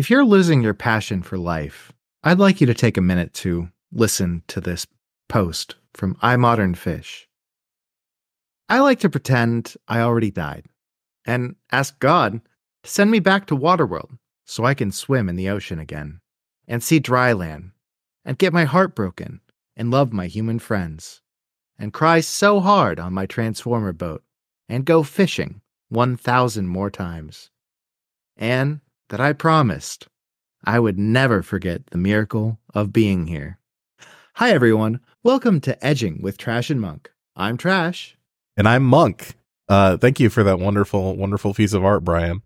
If you're losing your passion for life, I'd like you to take a minute to listen to this post from iModernFish. I like to pretend I already died and ask God to send me back to Waterworld so I can swim in the ocean again and see dry land and get my heart broken and love my human friends and cry so hard on my Transformer boat and go fishing 1,000 more times. And that I promised I would never forget the miracle of being here. Hi, everyone. Welcome to Edging with Trash and Monk. I'm Trash. And I'm Monk. Uh, thank you for that wonderful, wonderful piece of art, Brian.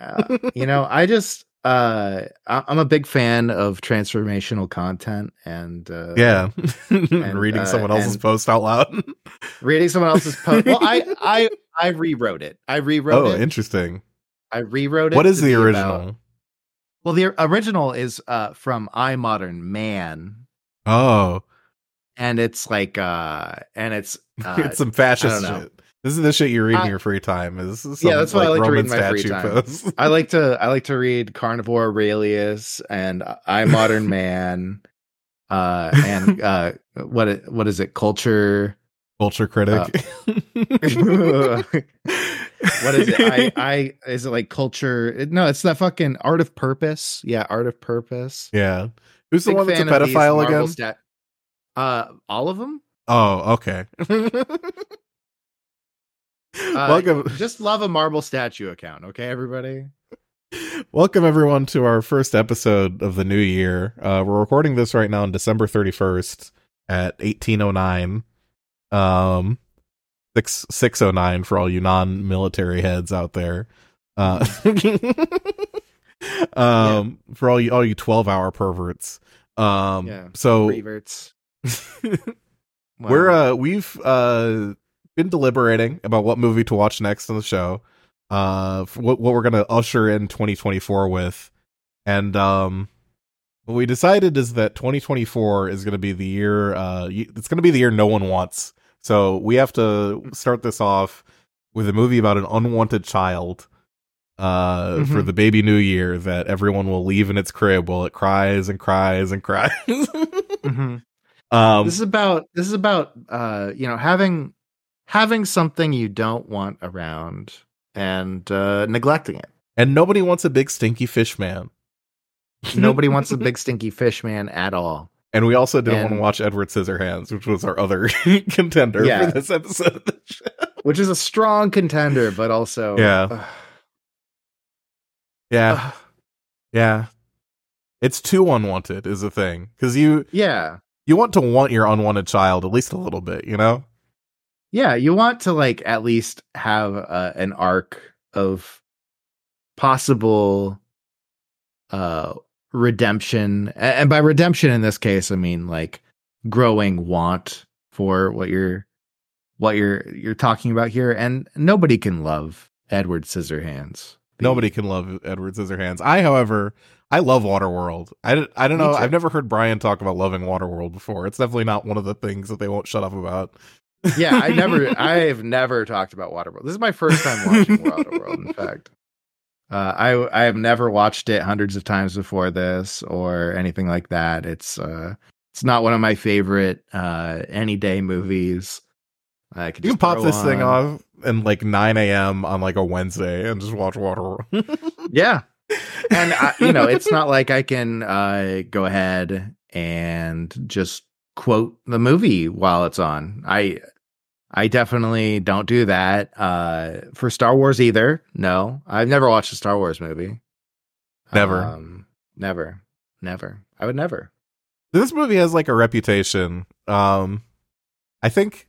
Uh, you know, I just, uh, I- I'm a big fan of transformational content and, uh, Yeah. Reading uh, someone else's and- post out loud. reading someone else's post. Well, I, I, I rewrote it. I rewrote it. oh, it. interesting. I rewrote it. What is the original? about- well, the original is uh, from Modern Man, Oh, and it's like, uh, and it's, uh, it's some fascist shit. This is the shit you read in your free time. Is some, Yeah, that's what I like to read in my free statue time. posts. I like to, I like to read Carnivore Aurelius and I Modern Man, uh, and uh, what, it- what is it? Culture. Culture critic. What is it? I, I, is it like culture? No, it's that fucking art of purpose. Yeah, art of purpose. yeah. Who's the one that's a fan of these pedophile again? stat- uh, all of them. oh, okay. Uh, welcome, Just love a marble statue account, okay, everybody. welcome everyone to our first episode of the new year. Uh, we're recording this right now on December thirty first at eighteen oh nine. Um, six six oh nine for all you non military heads out there. Uh, um, for all you all you twelve hour perverts. Um, Yeah, so Reverts. We're uh we've uh been deliberating about what movie to watch next on the show. Uh what what we're going to usher in 2024 with. And um what we decided is that 2024 is going to be the year uh it's going to be the year no one wants. So we have to start this off with a movie about an unwanted child uh for Mhm. the baby new year that everyone will leave in its crib while it cries and cries and cries. Mhm. um this is about this is about uh you know having having something you don't want around and uh neglecting it. And nobody wants a big stinky fish man. Nobody wants a big stinky fish man at all. And we also didn't want to watch Edward Scissorhands, which was our other contender Yeah. for this episode of the show. Which is a strong contender, but also Yeah. ugh, Yeah, ugh. yeah. It's too unwanted is the thing. Because you yeah. you want to want your unwanted child at least a little bit, you know? Yeah, you want to like at least have uh, an arc of possible uh redemption and by redemption in this case I mean like growing want for what you're what you're you're talking about here and nobody can love Edward Scissorhands. Nobody can love Edward Scissorhands. I, however, I love Waterworld. i, I don't know. I've never heard Brian talk about loving Waterworld before. It's definitely not one of the things that they won't shut up about. Yeah, I never I've never talked about Waterworld. This is my first time watching Waterworld in fact. Uh, I I have never watched it hundreds of times before this or anything like that. It's uh it's not one of my favorite uh any day movies. I could You can pop this thing off and like 9 a.m. on like a Wednesday and just watch Waterworld. Yeah. And I, you know, it's not like I can uh go ahead and just quote the movie while it's on. I I definitely don't do that. Uh for Star Wars either. No. I've never watched a Star Wars movie. Never. Um never. Never. I would never. this movie has like a reputation. Um, I think,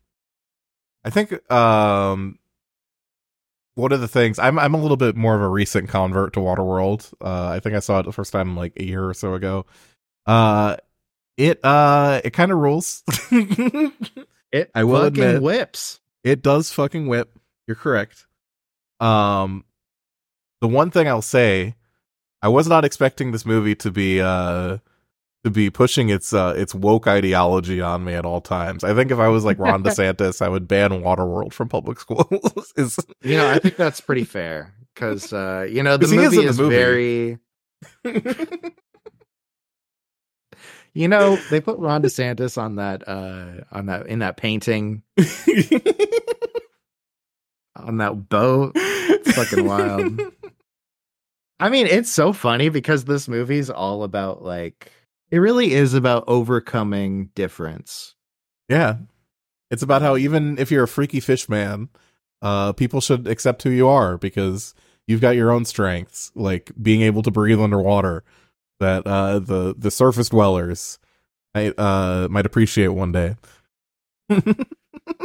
I think, um, one of the things I'm I'm a little bit more of a recent convert to Waterworld. Uh, I think I saw it the first time like a year or so ago. Uh, it uh it kind of rules. It I will fucking admit- whips. It does fucking whip. You're correct. Um, the one thing I'll say, I was not expecting this movie to be uh to be pushing its uh its woke ideology on me at all times. I think if I was like Ron DeSantis, I would ban Waterworld from public schools. is You know, I think that's pretty fair because uh, you know the he is movie the is, movie. very You know, they put Ron DeSantis on that uh on that in that painting on that boat. It's fucking wild. I mean, it's so funny because this movie's all about like it really is about overcoming difference. Yeah. It's about how even if you're a freaky fish man, uh people should accept who you are because you've got your own strengths, like being able to breathe underwater that uh the the surface dwellers might uh might appreciate one day.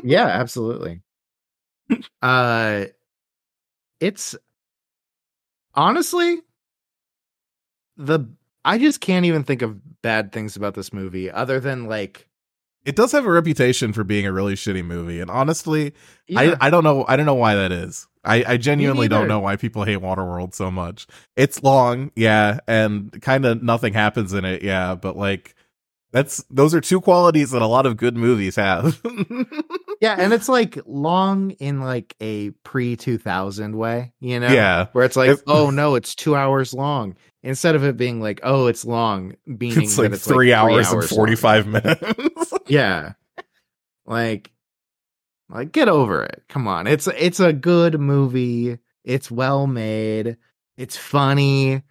yeah, absolutely. Uh it's honestly the I just can't even think of bad things about this movie other than like it does have a reputation for being a really shitty movie and honestly yeah. I, I don't know i don't know why that is. I, I genuinely don't know why people hate waterworld so much. It's long yeah and kind of nothing happens in it yeah but like that's those are two qualities that a lot of good movies have. Yeah and it's like long in like a pre-2000 way you know? Yeah. Where it's like oh no it's two hours long. Instead of it being like oh it's long meaning it's like it's three, like hours, three hours and 45 minutes. Yeah. Like like get over it. Come on. It's it's a good movie. It's well made. It's funny.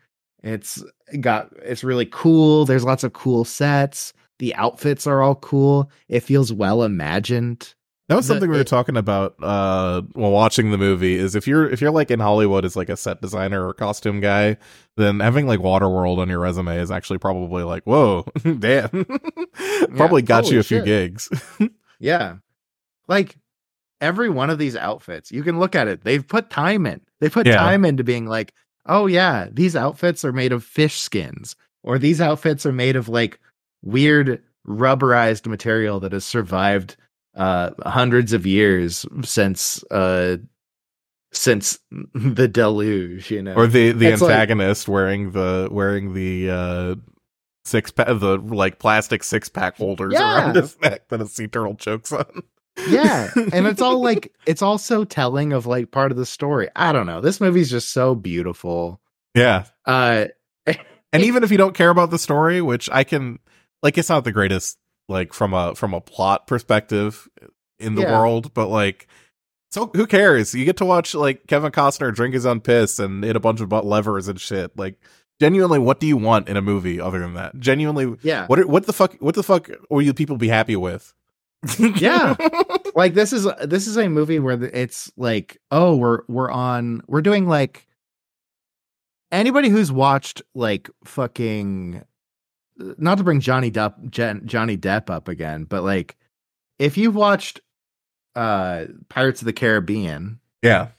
It's got it's really cool there's lots of cool sets the outfits are all cool it feels well imagined that was something the, we were it, talking about uh, while watching the movie. Is if you're if you're like in Hollywood as like a set designer or costume guy, then having like Waterworld on your resume is actually probably like, whoa, damn, probably yeah, got you a shit. few gigs. yeah, like every one of these outfits, you can look at it. They've put time in. They put yeah. time into being like, oh yeah, these outfits are made of fish skins, or these outfits are made of like weird rubberized material that has survived uh, hundreds of years since uh, since the deluge, you know, or the the it's antagonist like, wearing the wearing the uh, six pack the like plastic six pack holders yeah. around his neck that a sea turtle chokes on. Yeah, and it's all like it's all so telling of like part of the story. I don't know. This movie's just so beautiful. Yeah. Uh, and even if you don't care about the story, which I can like, it's not the greatest like from a from a plot perspective in the yeah. world, but like so who cares? You get to watch like Kevin Costner drink his own piss and hit a bunch of butt levers and shit. Like genuinely, what do you want in a movie other than that? Genuinely, yeah. What what the fuck? What the fuck will you people be happy with? Yeah, like this is this is a movie where it's like, oh, we're we're on we're doing like anybody who's watched like fucking not to bring Johnny Depp Johnny Depp up again, but like if you've watched uh Pirates of the Caribbean, yeah,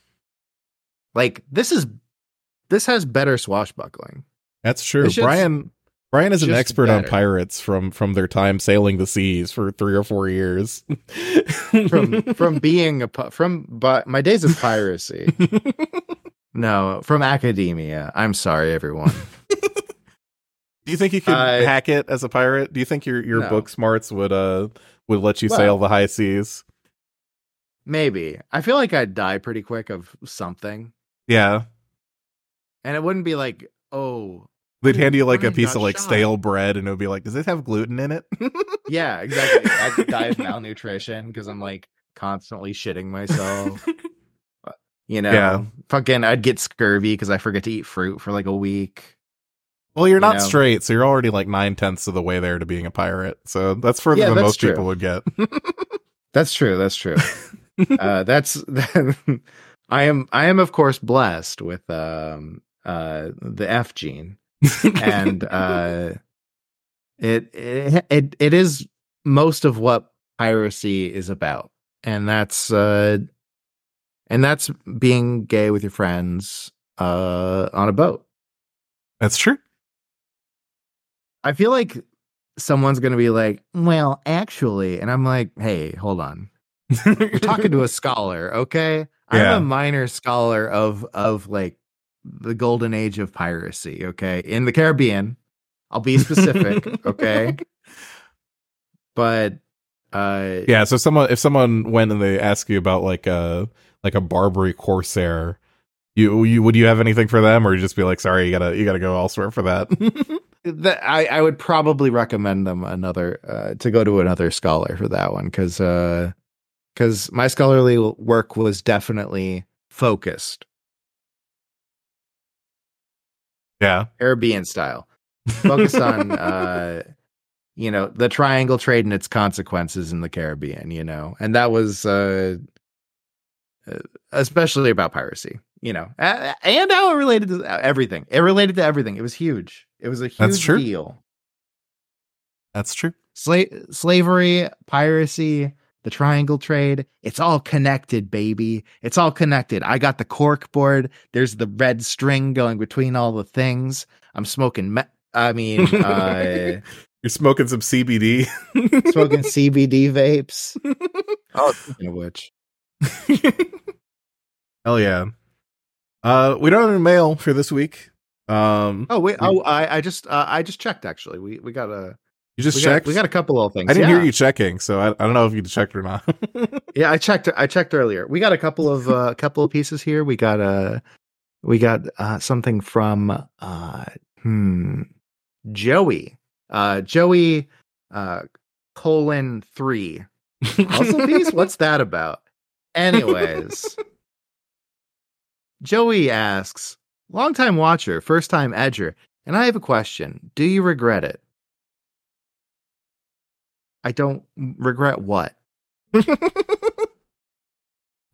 like this is this has better swashbuckling. That's true. Brian Brian is an expert better. on pirates from from their time sailing the seas for three or four years. from from being a from but my days of piracy. no, from academia. I'm sorry, everyone. Do you think you could hack it as a pirate? Do you think your your no. book smarts would uh would let you well, sail the high seas? Maybe. I feel like I'd die pretty quick of something. Yeah. And it wouldn't be like, oh. They'd hand you like a piece of like shot. stale bread and it would be like, does this have gluten in it? yeah, exactly. I'd die of malnutrition because I'm like constantly shitting myself. you know, yeah. fucking, I'd get scurvy because I forget to eat fruit for like a week. Well, you're not know? straight, so you're already like nine tenths of the way there to being a pirate. So that's further yeah, than that's most true. people would get. that's true. That's true. uh, that's I am. I am of course blessed with um, uh, the F gene, and uh, it, it it it is most of what piracy is about, and that's uh, and that's being gay with your friends uh, on a boat. That's true. I feel like someone's going to be like, well, actually. And I'm like, hey, hold on. You're talking to a scholar, okay? Yeah. I'm a minor scholar of of like the golden age of piracy, okay? In the Caribbean. I'll be specific, okay? But uh Yeah, so someone if someone went and they ask you about like a like a Barbary corsair, You, you would you have anything for them, or you just be like, sorry, you gotta you gotta go elsewhere for that? that I, I would probably recommend them another uh, to go to another scholar for that one because uh because uh, my scholarly work was definitely focused. Yeah, Caribbean style, focused on uh, you know the triangle trade and its consequences in the Caribbean. You know, and that was uh, uh especially about piracy you know, and how it related to everything. It related to everything. It was huge. It was a huge That's true. deal. That's true. Sla- slavery, piracy, the triangle trade, it's all connected, baby. It's all connected. I got the cork board. There's the red string going between all the things. I'm smoking me- I mean, uh, you're smoking some CBD. smoking CBD vapes. Oh, speaking of which. Hell yeah. Uh, we don't have any mail for this week. Um, oh wait, oh I, I just uh, I just checked actually. We we got a you just we checked. Got, we got a couple of things. I didn't yeah. hear you checking, so I, I don't know if you checked or not. yeah, I checked. I checked earlier. We got a couple of a uh, couple of pieces here. We got a uh, we got uh, something from uh hmm Joey uh Joey uh colon three puzzle piece. What's that about? Anyways. Joey asks, longtime watcher, first time edger, and I have a question. Do you regret it? I don't regret what?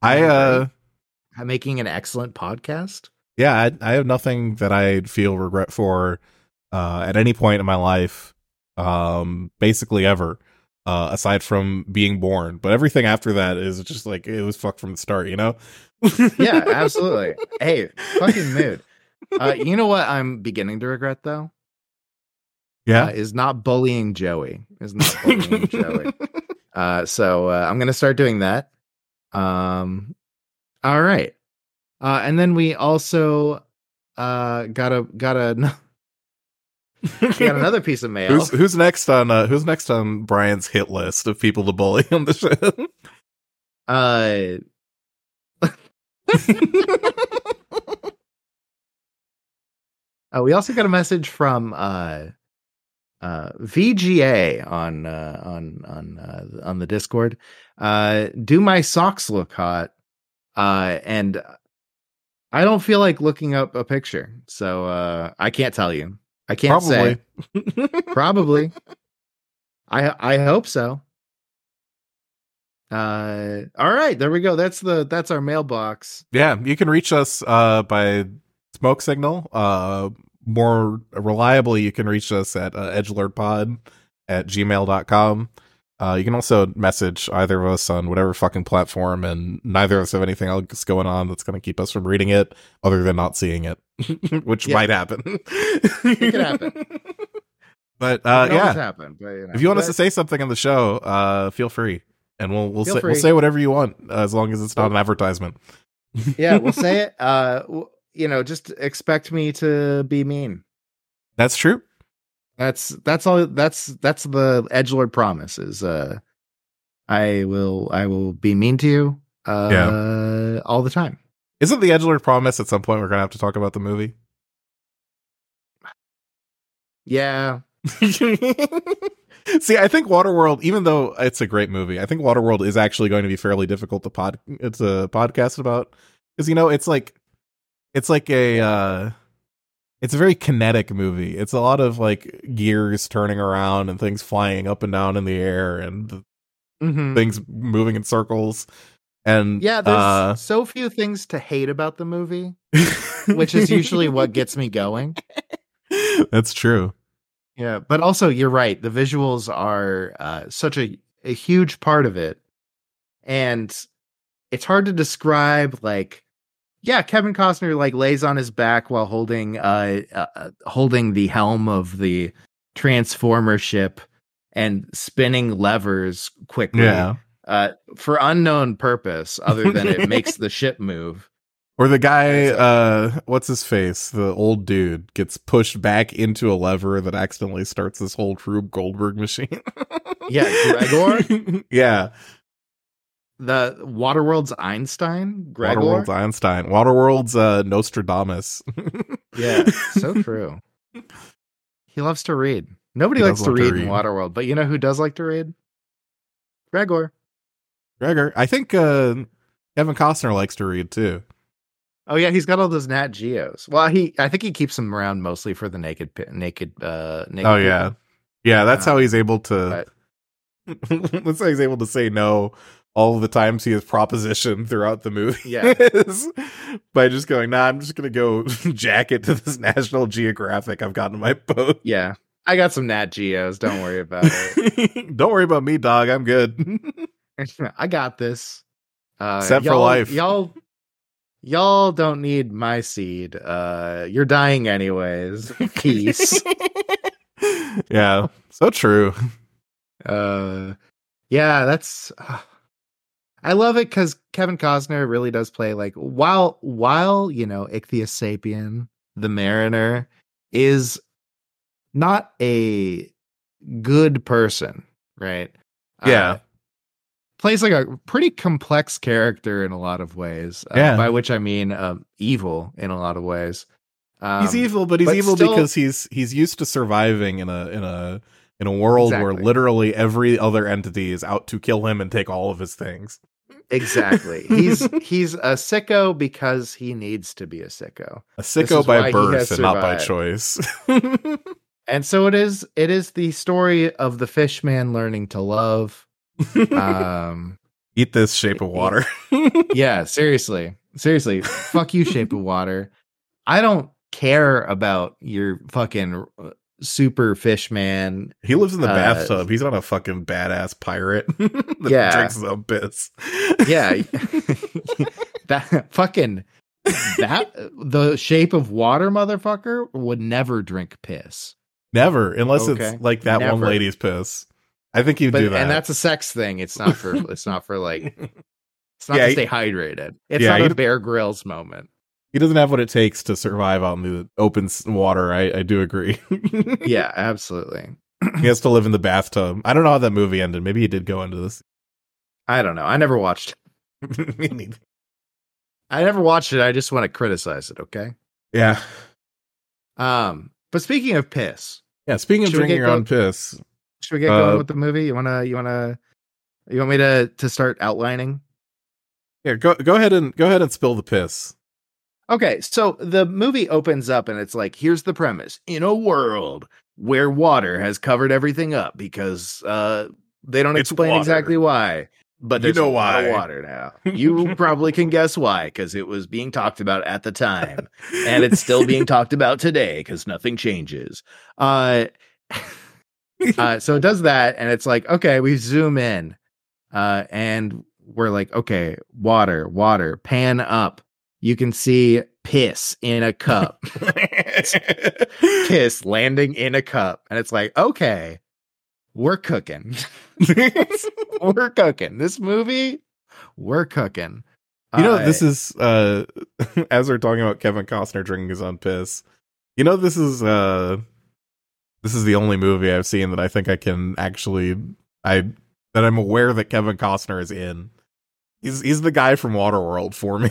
I uh making an excellent podcast? Yeah, I, I have nothing that I feel regret for uh at any point in my life um basically ever uh aside from being born. But everything after that is just like it was fucked from the start, you know? yeah, absolutely. Hey, fucking mood. Uh, you know what I'm beginning to regret though? Yeah, uh, is not bullying Joey. Is not bullying Joey. Uh, so uh, I'm gonna start doing that. Um, all right. Uh, and then we also uh got a got a got another piece of mail. Who's, who's next on uh, Who's next on Brian's hit list of people to bully on the show? Uh, uh, we also got a message from uh, uh, VGA on uh, on on uh, on the Discord. Uh, do my socks look hot? Uh, and I don't feel like looking up a picture, so uh, I can't tell you. I can't Probably. say. Probably. I I hope so. Uh, all right, there we go. That's the that's our mailbox. Yeah, you can reach us uh by smoke signal. Uh, more reliably, you can reach us at uh, edgelordpod at gmail.com. Uh, you can also message either of us on whatever fucking platform, and neither of us have anything else going on that's going to keep us from reading it, other than not seeing it, which Yeah. might happen. It could happen. But uh, yeah, happen. But, you know, if you want us to say something on the show, uh, feel free, and we'll we'll Feel say free. we'll say whatever you want uh, as long as it's not an advertisement. yeah, we'll say it. Uh, you know, just expect me to be mean. That's true. That's that's all. That's that's the edgelord promise. Is uh, I will I will be mean to you. Uh, yeah. all the time. Isn't the Edgelord promise at some point we're gonna have to talk about the movie? Yeah, See, I think Waterworld, even though it's a great movie, I think Waterworld is actually going to be fairly difficult to pod. It's a podcast about because you know it's like it's like a uh, it's a very kinetic movie. It's a lot of like gears turning around and things flying up and down in the air and Mhm. things moving in circles. And yeah. There's uh, so few things to hate about the movie, which is usually what gets me going. that's true. Yeah, but also you're right. The visuals are uh, such a a huge part of it, and it's hard to describe. Like, yeah, Kevin Costner like lays on his back while holding uh, uh holding the helm of the transformer ship and spinning levers quickly. Yeah. Uh, for unknown purpose, other than it makes the ship move. Or the guy, uh, what's his face? The old dude gets pushed back into a lever that accidentally starts this whole Rube Goldberg machine. Yeah, Gregor. yeah. The Waterworld's Einstein, Gregor. Waterworld's Einstein. Waterworld's uh, Nostradamus. yeah, so true. He loves to read. Nobody He likes to love to read, read. in Waterworld, but you know who does like to read? Gregor. Gregor. I think uh, Kevin Costner likes to read too. Oh yeah, he's got all those Nat Geos. Well, he I think he keeps them around mostly for the naked naked uh naked Oh yeah, people. yeah. That's Uh, how he's able to. that's how he's able to say no all the times he has propositioned throughout the movie. Yeah. by just going, nah, I'm just gonna go jacket to this National Geographic I've got in my boat. Yeah. I got some Nat Geos, don't worry about it. Don't worry about me, dog. I'm good. I got this. Uh Set for life. Y'all y'all don't need my seed. Uh you're dying anyways. Peace. yeah, so true. uh yeah that's i love it because kevin costner really does play like while while you know ichthyus sapien the mariner is not a good person right Yeah. Uh, plays like a pretty complex character in a lot of ways uh, Yeah. by which i mean um, evil in a lot of ways um, he's evil, but he's but evil still- because he's he's used to surviving in a in a in a world where literally every other entity is out to kill him and take all of his things. Exactly. He's he's a sicko because he needs to be a sicko. A sicko by birth and not by choice. And so it is it is the story of the fish man learning to love. Um Eat this shape of water. yeah, seriously. Seriously. Fuck you shape of water. I don't care about your fucking uh, super fish man. he lives in the Uh, bathtub. He's not a fucking badass pirate that Yeah. drinks his own piss. Yeah. that fucking that the shape of water motherfucker would never drink piss. Never, unless Okay. it's like that one lady's piss. I think he'd but do that. and that's a sex thing. It's not for it's not for like it's not Yeah, to stay hydrated. It's Yeah, not a Bear Grylls moment. He doesn't have what it takes to survive out in the open water. I, I do agree. Yeah, absolutely. he has to live in the bathtub. I don't know how that movie ended. Maybe he did go into this. I don't know. I never watched. I never watched it. I just want to criticize it. Okay. yeah. Um. But speaking of piss, Yeah. Speaking of drinking your own go- piss, should we get Uh, going with the movie? You wanna? You wanna? You want me to to start outlining? yeah, go go ahead and go ahead and spill the piss. Okay, so the movie opens up and it's like, here's the premise. In a world where water has covered everything up because uh they don't It's explain water. exactly why. But You there's know why. water now. You probably can guess why, because it was being talked about at the time. and it's still being talked about today because nothing changes. Uh, uh, so it does that, and it's like, okay, we zoom in, uh, and we're like, okay, water, water, pan up. You can see piss in a cup, piss landing in a cup, and it's like, okay, we're cooking, we're cooking. This movie, we're cooking. You know, Uh, this is uh as we're talking about Kevin Costner drinking his own piss. You know, this is uh this is the only movie I've seen that I think I can actually I that I'm aware that Kevin Costner is in. He's he's the guy from Waterworld for me.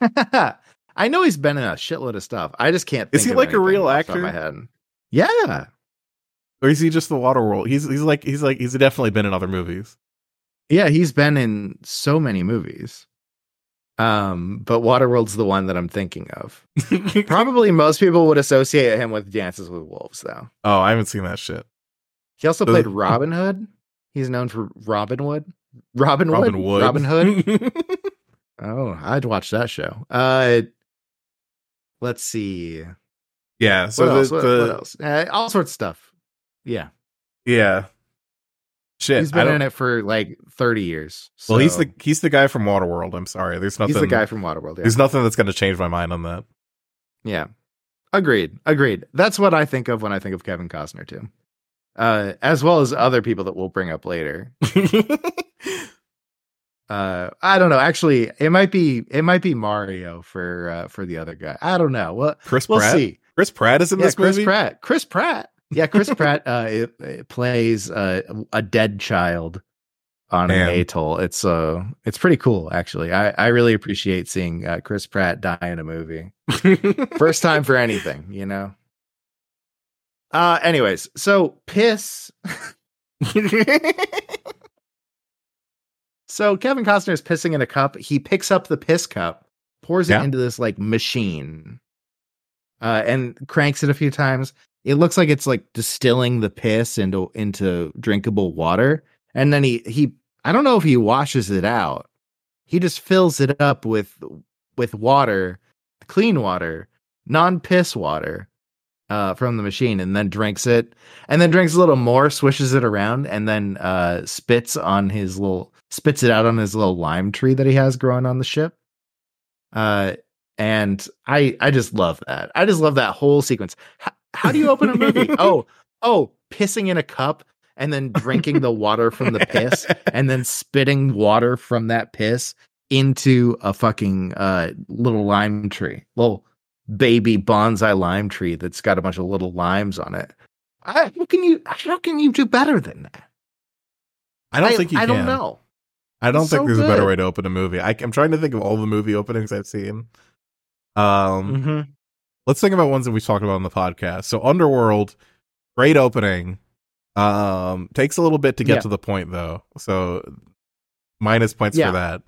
I know he's been in a shitload of stuff. I just can't. Is he like a real off the top of actor? My head. Yeah, or is he just the Waterworld? He's he's like he's like he's definitely been in other movies. yeah, he's been in so many movies. Um, but Waterworld's the one that I'm thinking of. Probably most people would associate him with Dances with Wolves, though. oh, I haven't seen that shit. He also played Robin Hood. He's known for Robin Hood. Robin Wood. Robin Wood. Robin Hood. Oh, I'd watch that show. Uh, let's see. yeah, so what, the. What, the- what else? Uh, all sorts of stuff. Yeah. yeah. Shit. He's been in it for like 30 years. Well, he's the he's the guy from Waterworld. I'm sorry. There's nothing he's the guy from Waterworld. Yeah. There's nothing that's going to change my mind on that. yeah. Agreed. Agreed. That's what I think of when I think of Kevin Costner too. Uh, as well as other people that we'll bring up later. Uh, I don't know. Actually, it might be it might be Mario for uh, for the other guy. I don't know. Well, Chris we'll Pratt. see. Chris Pratt is in yeah, this Chris movie. Pratt. Chris Pratt. Yeah, Chris Pratt uh, it, it plays uh, a dead child on Man. an atoll. It's uh it's pretty cool actually. I I really appreciate seeing uh, Chris Pratt die in a movie. First time for anything, you know. Uh anyways, so piss. so Kevin Costner is pissing in a cup. He picks up the piss cup, pours Yeah. it into this like machine. Uh and cranks it a few times. It looks like it's like distilling the piss into into drinkable water. And then he he I don't know if he washes it out. He just fills it up with with water, clean water, non-piss water uh from the machine and then drinks it and then drinks a little more, swishes it around and then uh spits on his little spits it out on his little lime tree that he has growing on the ship. Uh and I I just love that. I just love that whole sequence. How, how do you open a movie? oh, oh, pissing in a cup and then drinking the water from the piss and then spitting water from that piss into a fucking uh little lime tree. Little baby bonsai lime tree that's got a bunch of little limes on it. I, how can you how can you do better than that? I don't think you I can. don't know. I don't It's think so there's a better way to open a movie. I, am trying to think of all the movie openings I've seen. Um, Mm-hmm. let's think about ones that we've talked about on the podcast. So Underworld, great opening. Um, takes a little bit to get Yeah. to the point though. So minus points Yeah. for that.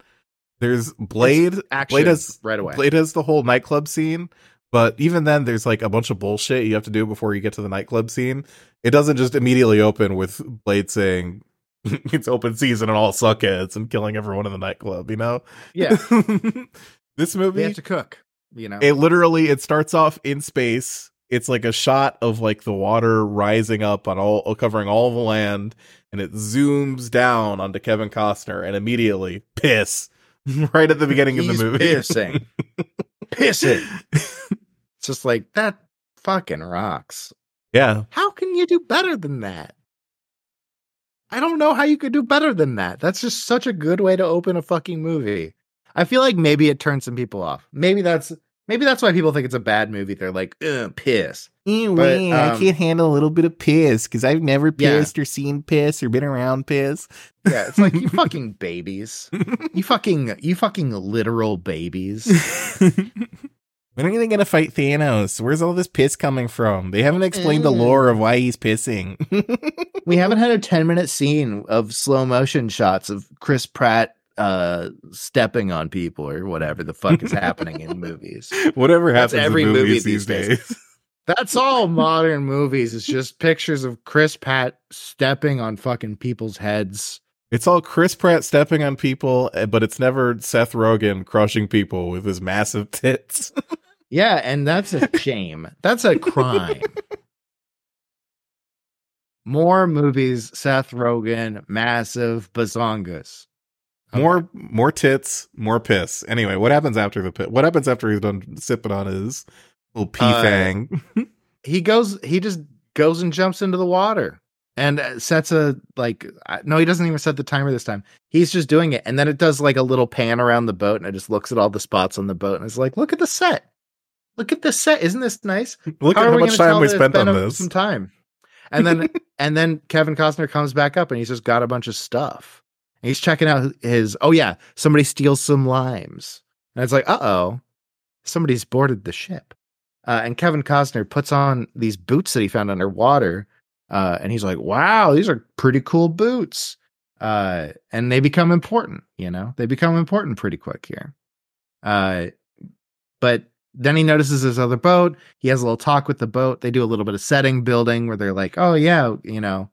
There's Blade. Action Blade has right away. Blade has the whole nightclub scene, but even then, there's like a bunch of bullshit you have to do before you get to the nightclub scene. It doesn't just immediately open with Blade saying it's open season and all suckheads and killing everyone in the nightclub. You know? Yeah, this movie They have to cook. You know, it literally it starts off in space it's like a shot of like the water rising up on all covering all the land and it zooms down onto kevin costner and immediately piss right at the beginning of the movie pissing. pissing. It's just like that fucking rocks. yeah How can you do better than that? I don't know how you could do better than that. That's just such a good way to open a fucking movie. I feel like maybe it turns some people off. Maybe that's maybe that's why people think it's a bad movie. They're like, piss. But, um, I can't handle a little bit of piss because I've never Yeah. or seen piss or been around piss. Yeah, it's like you fucking babies. You fucking you fucking literal babies. when are they gonna fight Thanos? Where's all this piss coming from? They haven't explained the Mm. lore of why he's pissing. we haven't had a 10 minute scene of slow motion shots of Chris Pratt uh stepping on people or whatever the fuck is happening in movies. Whatever That's happens every in movie movies these these days. days. That's all modern movies. It's just pictures of Chris Pratt stepping on fucking people's heads. It's all Chris Pratt stepping on people, eh, but it's never Seth Rogen crushing people with his massive tits. Yeah, and that's a shame. That's a crime. More movies, Seth Rogen, massive bazongas. Okay. More, more tits, more piss. Anyway, what happens after the pit? What happens after he's done sipping on his little pee Uh, fang? he goes he just goes and jumps into the water and uh, sets a like no he doesn't even set the timer this time he's just doing it and then it does like a little pan around the boat and it just looks at all the spots on the boat and it's like look at the set look at this set. Isn't this nice? Look at how much time we spent on this. some time? And then and then kevin costner comes back up and he's just got a bunch of stuff. And he's checking out his oh yeah somebody steals some limes. And it's like uh-oh somebody's boarded the ship. Uh, and Kevin Costner puts on these boots that he found underwater, uh, and he's like, "Wow, these are pretty cool boots." Uh, and they become important, you know, they become important pretty quick here. Uh, but then he notices his other boat. He has a little talk with the boat. They do a little bit of setting building where they're like, "Oh yeah, you know,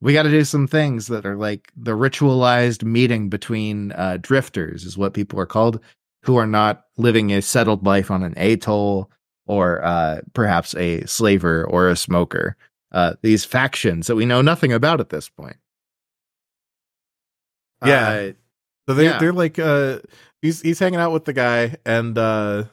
we got to do some things that are like the ritualized meeting between uh, drifters, is what people are called, who are not living a settled life on an atoll." or uh, perhaps a slaver or a smoker. Uh, these factions that we know nothing about at this point. Yeah. Uh, So they Yeah. they're like uh he's he's hanging out with the guy and uh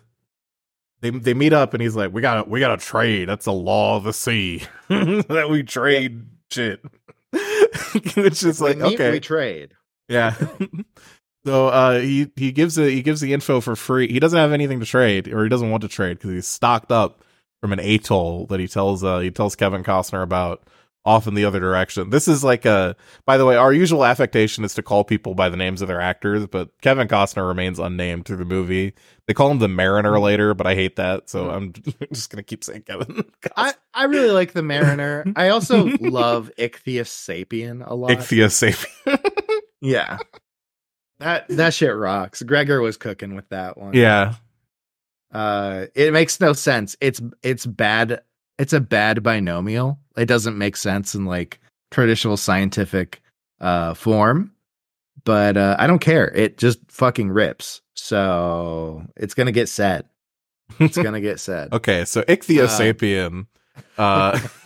they they meet up and he's like, We gotta we gotta trade. That's the law of the sea. that we trade shit. Which is like, meet, okay. we trade. Yeah. so uh he he gives the he gives the info for free. He doesn't have anything to trade or he doesn't want to trade because he's stocked up from an atoll that he tells uh he tells Kevin Costner about off in the other direction. This is like a, by the way, our usual affectation is to call people by the names of their actors, but Kevin Costner remains unnamed through the movie. They call him the Mariner later, but I hate that, so I'm just gonna keep saying Kevin. I, I really like the Mariner. I also love Ichthyus Sapien a lot. Ichthyus Sapien. yeah. That that shit rocks. Gregor was cooking with that one. Yeah. Uh it makes no sense. It's it's bad it's a bad binomial. It doesn't make sense in like traditional scientific uh form. But uh I don't care. It just fucking rips. So it's gonna get said. It's gonna get said. okay, so Ichthyosapien. Uh,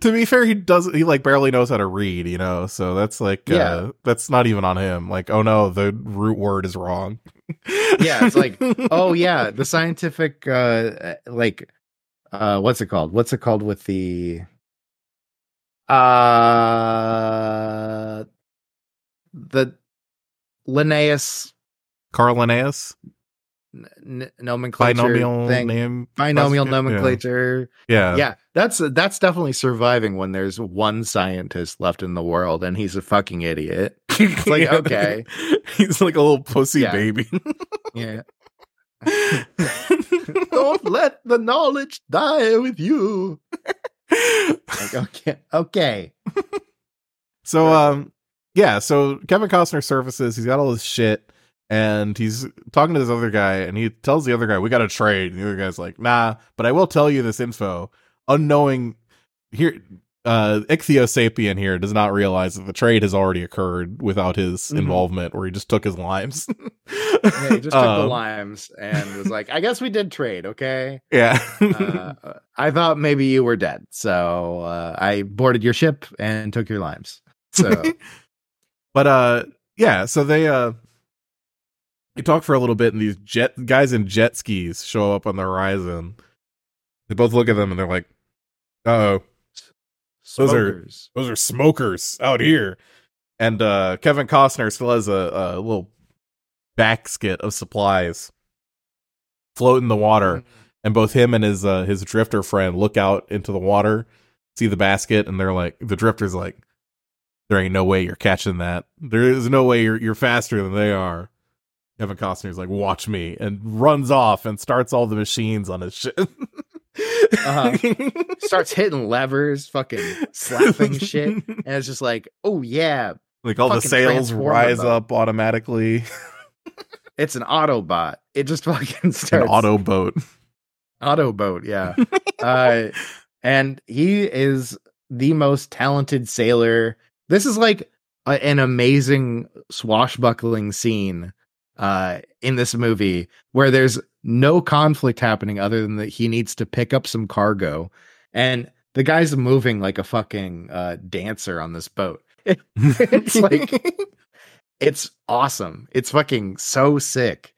to be fair, he does he like barely knows how to read, you know. So that's like Yeah. uh, that's not even on him. Like, oh no, the root word is wrong. yeah, it's like, oh yeah, the scientific uh like uh what's it called? What's it called with the uh the Linnaeus Carl Linnaeus, n- nomenclature binomial thing. name, binomial classification? nomenclature. Yeah. Yeah, that's that's definitely surviving when there's one scientist left in the world and he's a fucking idiot. It's like, okay. he's like a little pussy Yeah. baby. Yeah. Don't let the knowledge die with you. Like, okay, okay. So um yeah, so Kevin Costner surfaces, he's got all this shit and he's talking to this other guy and he tells the other guy, We gotta trade. And the other guy's like, nah, but I will tell you this info. Unknowing here uh Ichthyosapien here does not realize that the trade has already occurred without his Mhm. involvement, where he just took his limes. Yeah, he just took the Um, limes and was like, I guess we did trade, okay? Yeah. Uh, I thought maybe you were dead. So uh, I boarded your ship and took your limes. So, but uh yeah so they uh they talk for a little bit and these jet guys in jet skis show up on the horizon they both look at them and they're like oh Those are- smokers. those are smokers out here. And uh kevin costner still has a, a little basket of supplies float in the water. And both him and his uh his drifter friend look out into the water see the basket and they're like the drifter's like there ain't no way you're catching that. There is no way you're you're faster than they are. Kevin costner's like watch me and runs off and starts all the machines on his ship Uh-huh. Starts hitting levers, fucking slapping shit. And it's just like, oh, yeah, like all the sails rise up automatically it's an Autobot. It just fucking an starts. auto boat Autoboat, yeah. uh, and he is the most talented sailor. This is like a, an amazing swashbuckling scene uh, in this movie where there's no conflict happening other than that he needs to pick up some cargo, and the guy's moving like a fucking uh, dancer on this boat. it's like it's awesome. It's fucking so sick.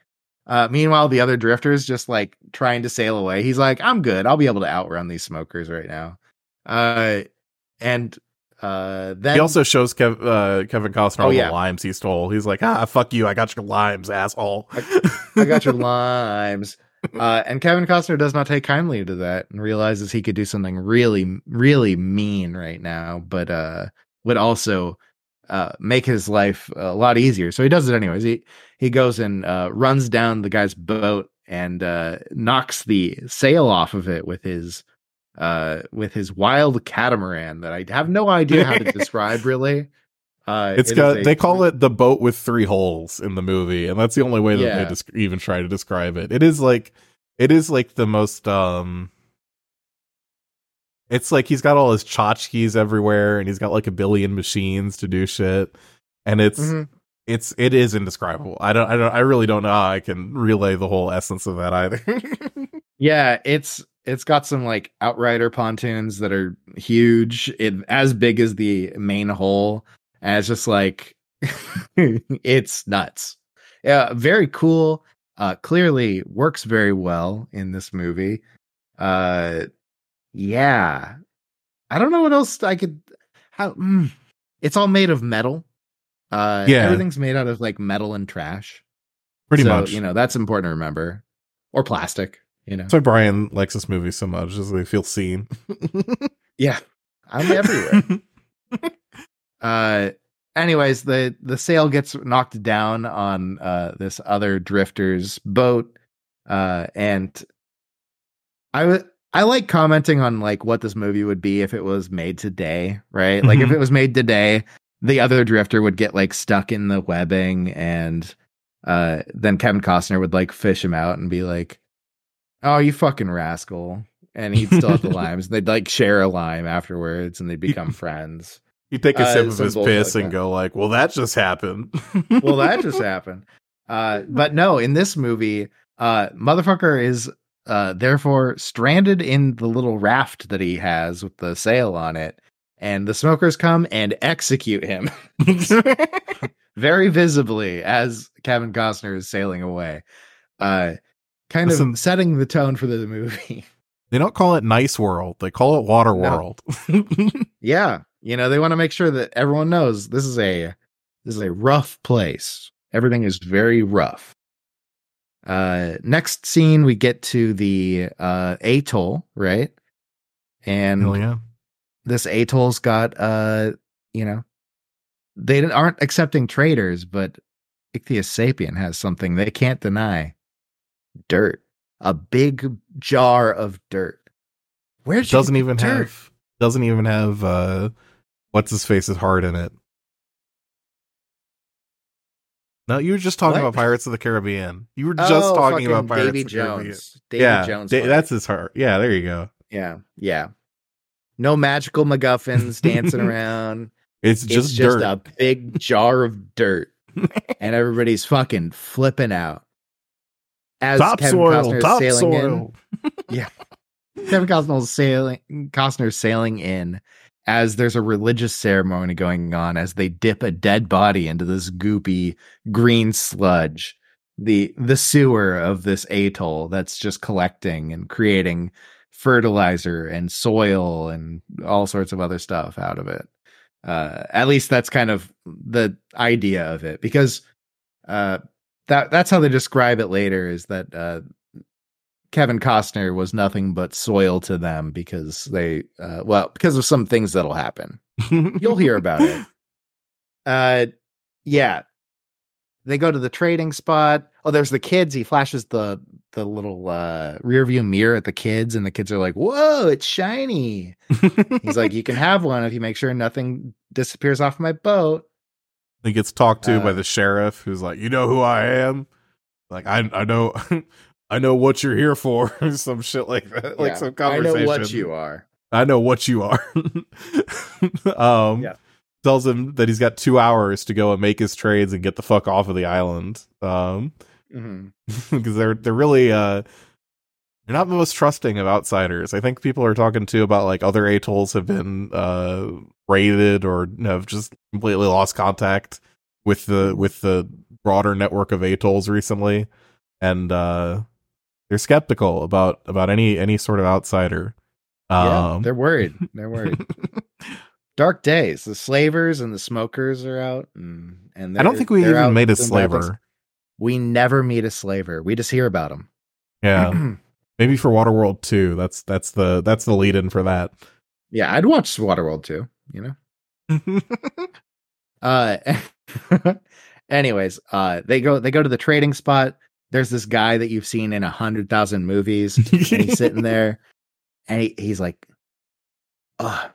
Uh, meanwhile, the other drifter's just like trying to sail away. He's like, "I'm good. I'll be able to outrun these smokers right now." Uh, and uh, then he also shows Kev- uh, Kevin Costner Oh, all yeah. the limes he stole. He's like, ah, fuck you. I got your limes, asshole. I got your limes. Uh, and Kevin Costner does not take kindly to that and realizes he could do something really, really mean right now, but uh, would also uh, make his life a lot easier. So he does it anyways. He he goes and uh, runs down the guy's boat and uh, knocks the sail off of it with his uh, with his wild catamaran that I have no idea how to describe really. Uh, It's it got. a- they call it the boat with three holes in the movie, and that's the only way that Yeah. they even try to describe it. It is like, it is like the most. um It's like he's got all his tchotchkes everywhere, and he's got like a billion machines to do shit, and it's Mhm. it's it is indescribable. I don't I don't I really don't know how I can relay the whole essence of that either. Yeah, it's it's got some like outrider pontoons that are huge, it, as big as the main hull. And it's just like it's nuts. Yeah, very cool. Uh clearly works very well in this movie. Uh yeah. I don't know what else I could how mm, it's all made of metal. Uh Yeah. everything's made out of like metal and trash. Pretty So, much. You know, that's important to remember. Or plastic, you know. That's why Brian likes this movie so much, is they feel seen. Yeah. I'm everywhere. uh, anyways, the the sail gets knocked down on uh this other drifter's boat, uh, and I would. I like commenting on like what this movie would be if it was made today, right? Like if Mhm. it was made today, the other drifter would get like stuck in the webbing and uh then Kevin Costner would like fish him out and be like, "Oh, you fucking rascal." And he'd still have the limes. And They'd like share a lime afterwards and they'd become friends. You take a Uh, sip of his piss like and that. go like, "Well, that just happened." well, that just happened. Uh, but no, in this movie, uh, motherfucker is uh, therefore stranded in the little raft that he has with the sail on it, and the smokers come and execute him very visibly as Kevin Costner is sailing away. Uh, kind Listen- of setting the tone for the movie. they don't call it Nice World; they call it Water No. World. yeah, you know they want to make sure that everyone knows this is a this is a rough place. Everything is very rough. Uh, next scene, we get to the uh atoll, right? And Hell yeah! this atoll's got uh, you know, they aren't accepting traders, but Ichthyus sapien has something they can't deny: dirt, a big jar of dirt. Where doesn't even have doesn't even have uh, what's his face's heart in it. No, you were just talking What? about Pirates of the Caribbean. You were just talking about Pirates Oh, Davy of the Caribbean. Jones. Davy yeah, Jones. Da- that's his heart. Yeah, there you go. Yeah, yeah. No magical MacGuffins dancing around. It's It's just just dirt. a big jar of dirt, and everybody's fucking flipping out. As Kevin Costner is sailing in, Kevin Costner's sailing, Costner's sailing in as there's a religious ceremony going on as they dip a dead body into this goopy green sludge, the the sewer of this atoll that's just collecting and creating fertilizer and soil and all sorts of other stuff out of it. Uh, at least that's kind of the idea of it because uh, that that's how they describe it later is that uh, Kevin Costner was nothing but soil to them because they, uh, well, because of some things that'll happen. You'll hear about it. Uh, yeah. They go to the trading spot. Oh, there's the kids. He flashes the the little uh, rear view mirror at the kids, and the kids are like, "Whoa, it's shiny." He's like, "You can have one if you make sure nothing disappears off my boat." He gets talked to Uh, by the sheriff, who's like, "You know who I am? Like, I I know." I know what you're here for, some shit like that, like Yeah. some I know what you are. I know what you are. um, Yeah. tells him that he's got two hours to go and make his trades and get the fuck off of the island. Um, because they're they're really uh, they're not the most trusting of outsiders. I think people are talking too about like other atolls have been uh raided or have just completely lost contact with the with the broader network of atolls recently, and uh, they're skeptical about about any any sort of outsider. yeah, Um, they're worried. They're worried. Dark days. The slavers and the smokers are out, and, and I don't think we even made a doing bad things. slaver. We never meet a slaver. We just hear about them. Yeah, maybe for Waterworld 2. That's that's the that's the lead in for that. yeah, I'd watch Waterworld too. You know. Uh, anyways, uh, they go they go to the trading spot. There's this guy that you've seen in a hundred thousand movies, and he's sitting there, and he, he's like, "Ugh,"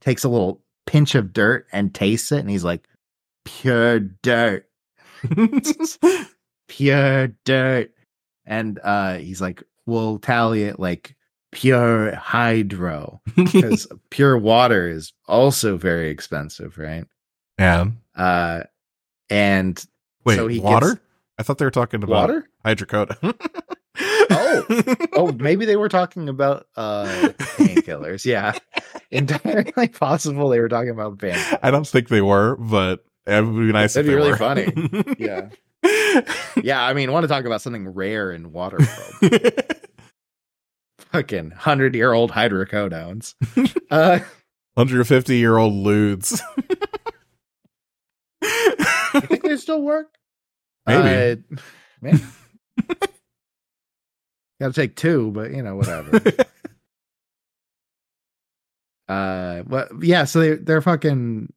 takes a little pinch of dirt and tastes it, and he's like, "Pure dirt, pure dirt," and uh, he's like, "We'll tally it like pure hydro." because pure water is also very expensive, right? yeah. Uh, and Wait, So he water? gets- I thought they were talking about water. hydrocodone. Oh. Oh, maybe they were talking about uh painkillers. Yeah, entirely possible they were talking about painkillers. I don't think they were, but it would be nice. That'd be really were. funny. Yeah, yeah. I mean, want to talk about something rare in water? Fucking hundred year old hydrocodones. Uh, 150 year old ludes. I think they still work? Maybe. Uh, man. Got to take two, but you know, whatever. uh, what? Yeah, so they they're fucking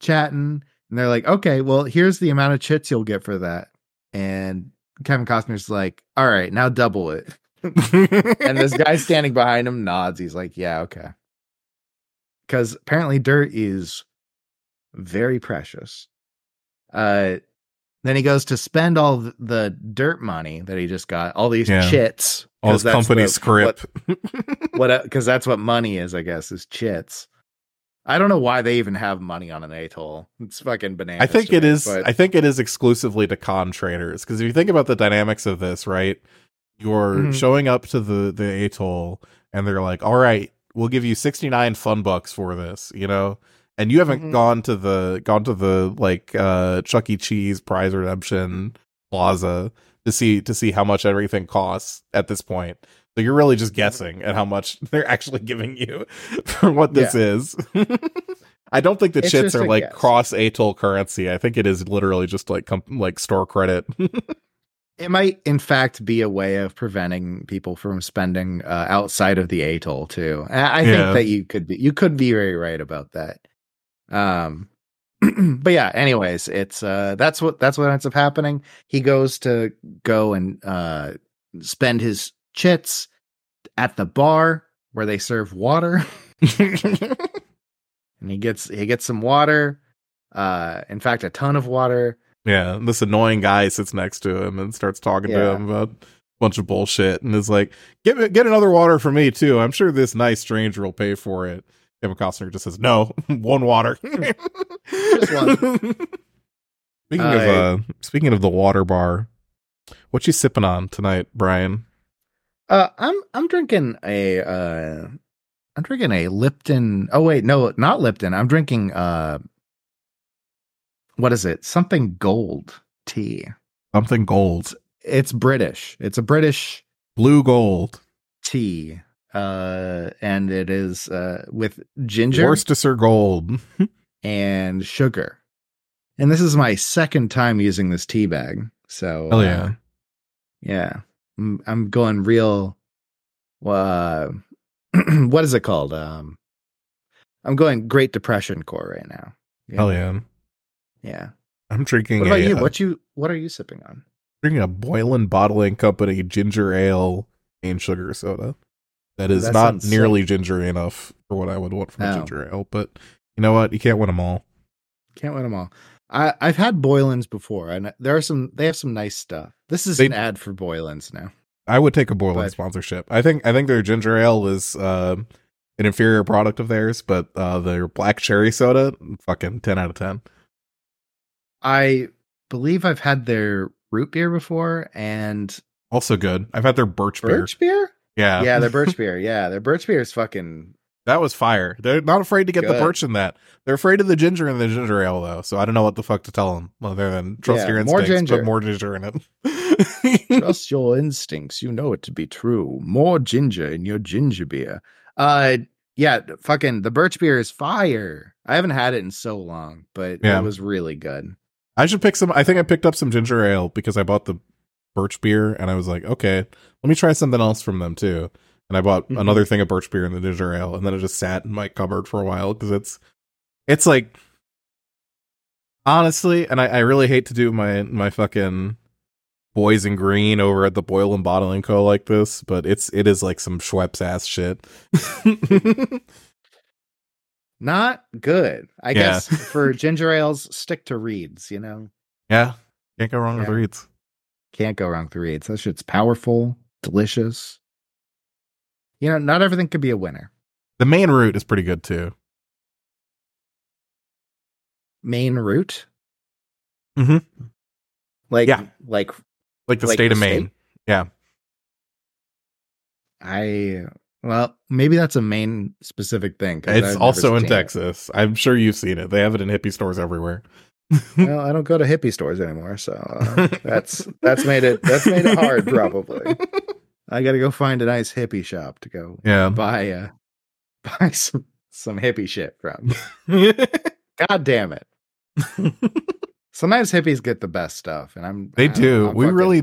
chatting, and they're like, okay, well, here's the amount of chits you'll get for that, and Kevin Costner's like, all right, now double it. and this guy standing behind him nods. He's like, yeah, okay. Because apparently dirt is very precious. Uh, then he goes to spend all the dirt money that he just got, all these Yeah. chits, all his company what- script. What? Because that's what money is, I guess, is chits. I don't know why they even have money on an atoll. It's fucking bananas. I think it me, is. but- I think it is exclusively to con traders because if you think about the dynamics of this, right? You're Mhm. showing up to the the atoll, and they're like, "All right, we'll give you sixty nine fun bucks for this," you know. And you haven't Mhm. gone to the gone to the like uh Chuck E. Cheese prize redemption plaza to see to see how much everything costs at this point. So you're really just guessing at how much they're actually giving you for what this is. I don't think the It's chits are like guess. cross atoll currency. I think it is literally just like like store credit. It might, in fact, be a way of preventing people from spending uh, outside of the atoll too. I, I Yeah. think that you could be, you could be very right about that. Um, but yeah. Anyways, it's uh, that's what that's what ends up happening. He goes to go and uh, spend his chits at the bar where they serve water, and he gets he gets some water. Uh, in fact, a ton of water. yeah, this annoying guy sits next to him and starts talking to him about a bunch of bullshit and is like, "Get get another water for me too. I'm sure this nice stranger will pay for it." Kevin Costner just says, "No, one water." One. speaking of uh, speaking of the water bar, what you sipping on tonight, Brian? Uh, I'm I'm drinking a uh, I'm drinking a Lipton. Oh wait, no, not Lipton. I'm drinking uh, what is it? Something gold tea. Something gold, It's British. It's a British blue gold, tea. Uh, and it is uh with ginger Worcester gold. and sugar. And this is my second time using this tea bag. So Hell uh, yeah. Yeah, I'm, going real. Uh, what is it called? Um, I'm going Great Depression core right now. Hell yeah. yeah. I'm drinking What about a, you? uh, What you? What are you sipping on? drinking a Boylan Bottling Company ginger ale and sugar soda. That is That not nearly gingery enough for what I would want from a Oh. ginger ale, but you know what? You can't win them all. Can't win them all. I I've had Boylan's before, and there are some. They have some nice stuff. This is They- an ad for Boylan's now. I would take a Boylan But- sponsorship. I think I think their ginger ale is uh, an inferior product of theirs, but uh, their black cherry soda, fucking ten out of ten. I believe I've had their root beer before and Also good. I've had their birch, beer. birch beer. beer. Yeah, Yeah, their birch beer. Yeah, their birch beer is fucking. That was fire. They're not afraid to get the birch in that. They're afraid of the ginger in the ginger ale though. So I don't know what the fuck to tell them other than trust Yeah, your more instincts, ginger. put more ginger in it. Trust your instincts. You know it to be true. More ginger in your ginger beer. Uh, yeah, fucking the birch beer is fire. I haven't had it in so long, but Yeah. it was really good. I should pick some. I think I picked up some ginger ale because I bought the birch beer, and I was like, okay, let me try something else from them too. And I bought Mhm. another thing of birch beer and the ginger ale, and then it just sat in my cupboard for a while because it's, it's like, honestly, and I, I really hate to do my my fucking boys in green over at the Boylan Bottling Co. like this, but it's it is like some Schweppes ass shit. Not good. I Yeah. guess for ginger ales, stick to Reed's. You know, yeah, can't go wrong with Reed's. can't go wrong with Reed's. That shit's powerful, delicious. You know, not everything could be a winner. The Maine Root is pretty good too. Maine Root, Mhm. like Yeah. like Like the Like state the of Maine. state? I well, maybe that's a main specific thing. It's also in it. Texas. I'm sure you've seen it. They have it in hippie stores everywhere. Well, I don't go to hippie stores anymore, so uh, that's that's made it that's made it hard. Probably, I got to go find a nice hippie shop to go yeah. buy uh buy some some hippie shit from. God damn it! Sometimes hippies get the best stuff, and I'm they I'm- do. I'm we fucking- really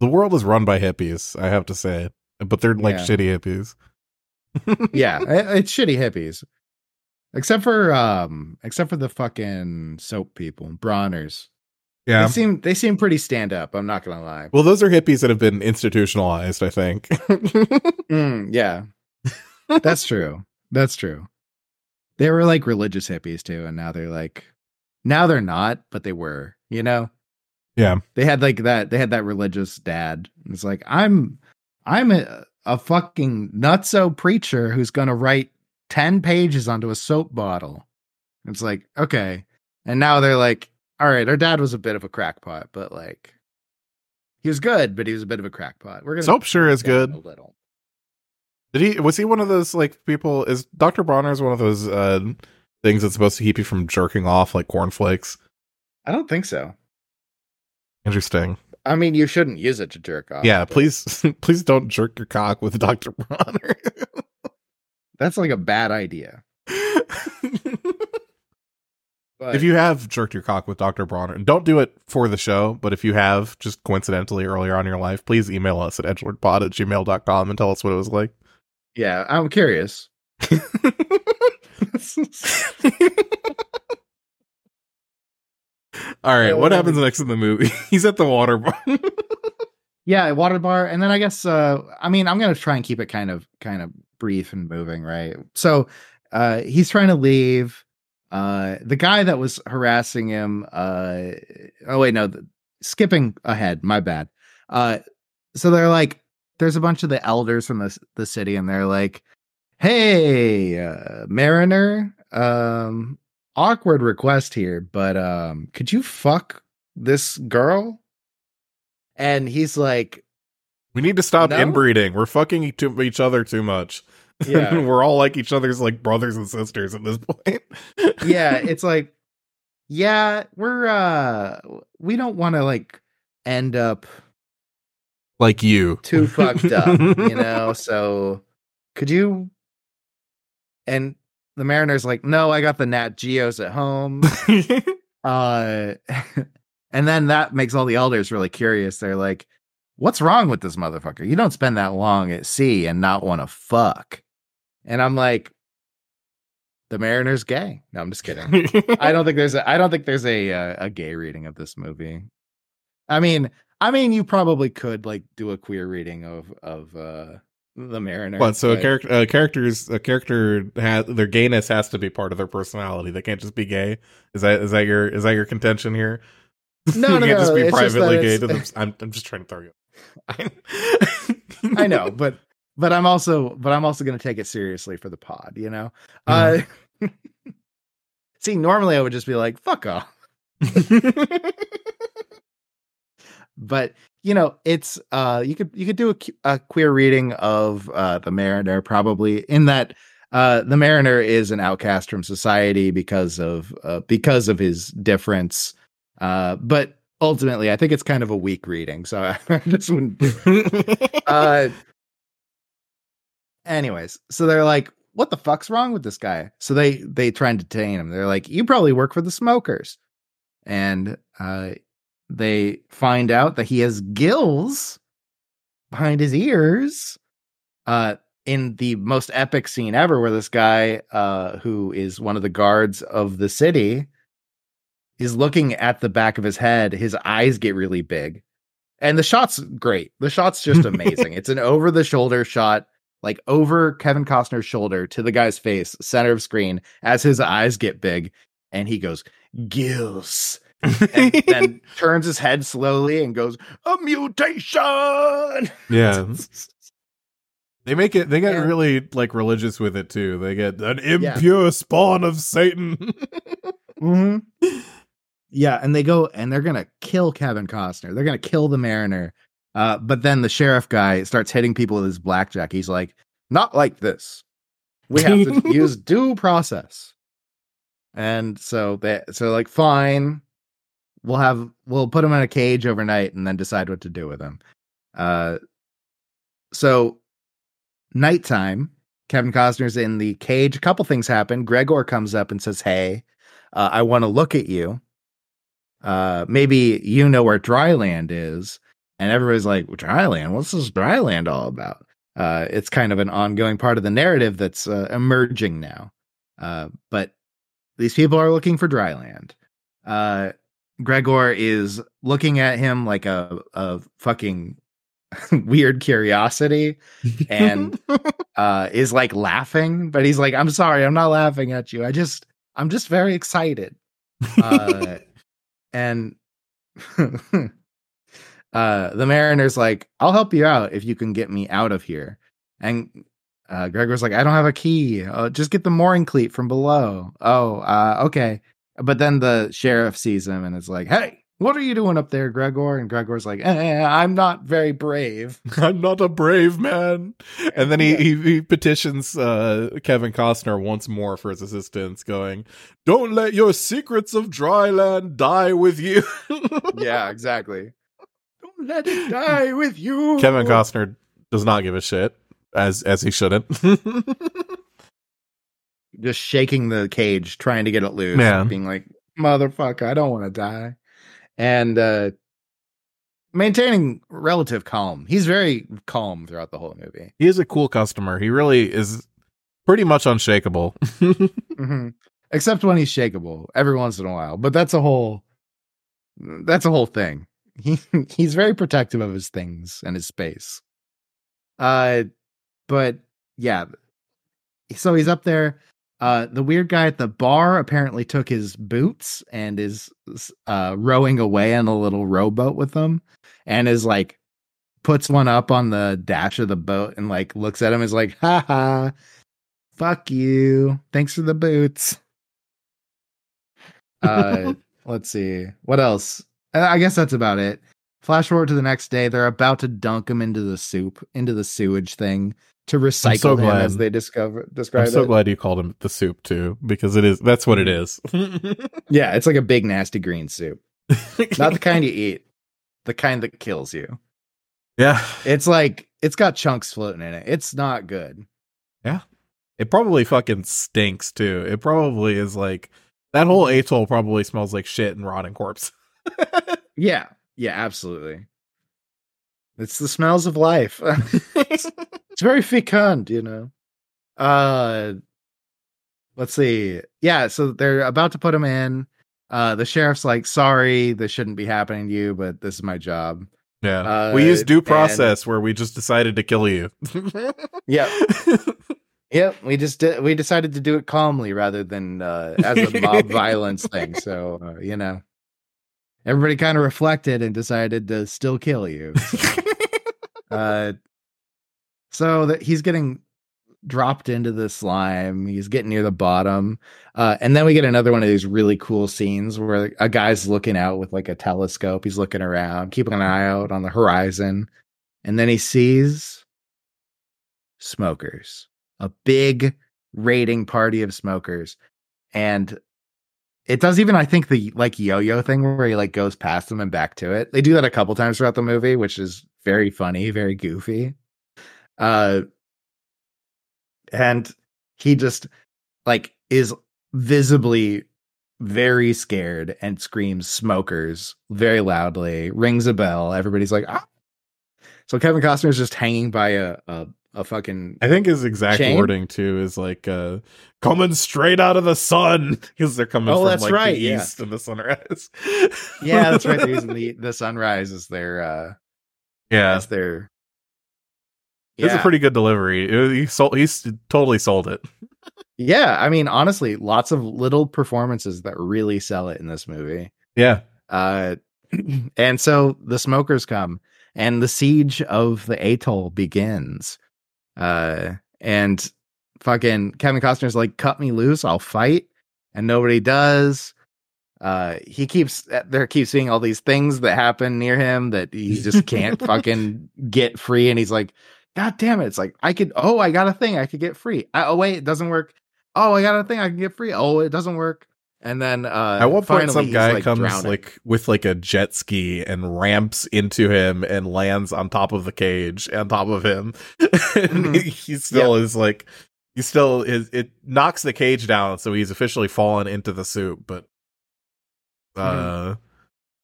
the world is run by hippies, I have to say. But they're like Yeah. shitty hippies. yeah, it- it's shitty hippies. Except for um except for the fucking soap people, Bronner's. Yeah. They seem they seem pretty stand up, I'm not gonna lie. Well, those are hippies that have been institutionalized, I think. Mm, yeah. That's true. That's true. They were like religious hippies too, and now they're like now they're not, but they were, you know? yeah. They had like that they had that religious dad. It's like, I'm I'm a, a fucking nutso preacher who's gonna write 10 pages onto a soap bottle. It's like, okay. And now they're like, all right, our dad was a bit of a crackpot, but like he was good, but he was a bit of a crackpot. We're gonna Soap sure is good. a little. Did he was he one of those like people is Dr. Bronner's one of those uh things that's supposed to keep you from jerking off like cornflakes? I don't think so. Interesting. I mean, you shouldn't use it to jerk off. yeah, but please please don't jerk your cock with Dr. Bronner. That's like a bad idea. But if you have jerked your cock with Dr. Bronner, don't do it for the show, but if you have just coincidentally earlier on in your life, please email us at edgelordpod at gmail.com and tell us what it was like. yeah, I'm curious. All right, Yeah, what what happens next in the movie? He's at the water bar. yeah, water bar, and then I guess uh I mean I'm gonna try and keep it kind of kind of brief and moving, right? So uh he's trying to leave. Uh the guy that was harassing him, uh oh wait, no, th- skipping ahead, my bad. Uh so they're like there's a bunch of the elders from the the city, and they're like, Hey, uh, Mariner, um, awkward request here, but um, could you fuck this girl? And he's like, we need to stop No? inbreeding. We're fucking to each other too much. Yeah. We're all like each other's like brothers and sisters at this point. yeah, it's like, yeah, we're uh, we don't want to like end up like you. too fucked up, you know. So could you? And the Mariner's like, no, I got the Nat Geos at home. uh and then that makes all the elders really curious they're like what's wrong with this motherfucker you don't spend that long at sea and not want to fuck and i'm like the mariner's gay no i'm just kidding i don't think there's a i don't think there's a uh, a gay reading of this movie i mean i mean you probably could like do a queer reading of of uh the mariner What? So a character, uh, characters, a character has their gayness has to be part of their personality. They can't just be gay. Is that is that your is that your contention here? No, no, can't just no, be it's just privately gay them. I'm I'm just trying to throw you. I know, but but I'm also but I'm also going to take it seriously for the pod, you know. Mhm. Uh See, normally I would just be like, "Fuck off." But, you know, it's uh you could you could do a, a queer reading of uh the Mariner probably in that uh the Mariner is an outcast from society because of uh because of his difference. Uh but ultimately I think it's kind of a weak reading. So I just wouldn't uh anyways so they're like what the fuck's wrong with this guy? So they they try and detain him. They're like you probably work for the smokers. And uh they find out that he has gills behind his ears uh in the most epic scene ever where this guy uh who is one of the guards of the city is looking at the back of his head. His eyes get really big. And the shot's great. The shot's just amazing. It's an over the shoulder shot like over Kevin Costner's shoulder to the guy's face, center of screen, as his eyes get big, and he goes, Gills. And then turns his head slowly and goes, A mutation. yeah. They make it. They get And- really like religious with it too. They get an Yeah. impure spawn of Satan. Mm-hmm. Yeah, and they go and they're gonna kill Kevin Costner. They're gonna kill the Mariner. Uh, but then the sheriff guy starts hitting people with his blackjack. He's like, "Not like this. We have to use due process." And so they so like, fine, we'll have we'll put him in a cage overnight and then decide what to do with him. Uh, so nighttime, Kevin Costner's in the cage. A couple things happen. Gregor comes up and says, "Hey." uh, I want to look at you. Uh, maybe you know where dryland is. And everybody's like, dryland? What's this dryland all about? Uh, it's kind of an ongoing part of the narrative that's uh, emerging now. Uh, but these people are looking for Dryland. Uh, Gregor is looking at him like a, a fucking weird curiosity and uh, is like laughing, but he's like, I'm sorry, I'm not laughing at you. I just, I'm just very excited. Uh, and uh, the mariner's like, I'll help you out if you can get me out of here. And uh, Gregor's like, I don't have a key. Uh, just get the mooring cleat from below. Oh, uh, okay. But then the sheriff sees him and is like, Hey, what are you doing up there, Gregor? And Gregor's like, eh, I'm not very brave. I'm not a brave man. And then he, he, he, petitions uh, Kevin Costner once more for his assistance, going, Don't let your secrets of dry land die with you. yeah, exactly. Don't let it die with you. Kevin Costner does not give a shit, as as he shouldn't. Just shaking the cage, trying to get it loose. Yeah. Being like, motherfucker, I don't want to die and uh, maintaining relative calm. He's very calm throughout the whole movie. He is a cool customer. He really is pretty much unshakable. mm-hmm. Except when he's shakable every once in a while. But that's a whole that's a whole thing. He he's very protective of his things and his space. Uh but yeah. So he's up there uh, the weird guy at the bar apparently took his boots and is uh, rowing away in a little rowboat with them, and is like puts one up on the dash of the boat and like looks at him is like, "Ha ha, fuck you, thanks for the boots." Uh, let's see what else. I guess that's about it. Flash forward to the next day, they're about to dunk him into the soup, into the sewage thing to recycle so him glad. as they discover describe it. I'm so it. glad you called him the soup too, because it is that's what it is. yeah, it's like a big nasty green soup. Not the kind you eat, the kind that kills you. Yeah. It's like it's got chunks floating in it. It's not good. Yeah. It probably fucking stinks too. It probably is like that whole atoll probably smells like shit and rotting corpse. yeah. Yeah, absolutely. It's the smells of life. it's, it's very fecund, you know. Uh let's see. Yeah, so they're about to put him in. Uh the sheriff's like, sorry, this shouldn't be happening to you, but this is my job. Yeah. Uh, we use due process and, where we just decided to kill you. yeah. Yep, we just did, we decided to do it calmly rather than uh, as a mob violence thing. So uh, you know, everybody kind of reflected and decided to still kill you. So. uh, so that he's getting dropped into the slime. He's getting near the bottom. Uh, and then we get another one of these really cool scenes where a guy's looking out with like a telescope. He's looking around, keeping an eye out on the horizon. And then he sees smokers, a big raiding party of smokers. And it does even, I think, the like yo yo thing where he like goes past them and back to it. They do that a couple times throughout the movie, which is very funny, very goofy. Uh, and he just like is visibly very scared and screams smokers very loudly, rings a bell. Everybody's like, ah. So Kevin Costner is just hanging by a, a, a fucking. I think his exact chain? wording too is like, uh, coming straight out of the sun because they're coming oh, from that's like right, the yeah. east and the sunrise. yeah, that's right. They're using the, the sunrise as their, uh, yeah, as their yeah. It's a pretty good delivery. He sold. He's totally sold it. yeah, I mean, honestly, lots of little performances that really sell it in this movie. Yeah. Uh, and so the smokers come, and the siege of the atoll begins. Uh, and fucking Kevin Costner's like, "Cut me loose, I'll fight," and nobody does. Uh, he keeps uh, there keeps seeing all these things that happen near him that he just can't fucking get free, and he's like, God damn it. It's like, I could, oh, I got a thing I could get free. I, oh, wait, it doesn't work. Oh, I got a thing I can get free. Oh, it doesn't work. And then uh, at one point, some guy like comes drowning. like with like a jet ski and ramps into him and lands on top of the cage on top of him. and mm-hmm. he, still yep. is like, he still is. It knocks the cage down, so he's officially fallen into the soup. But uh, mm-hmm.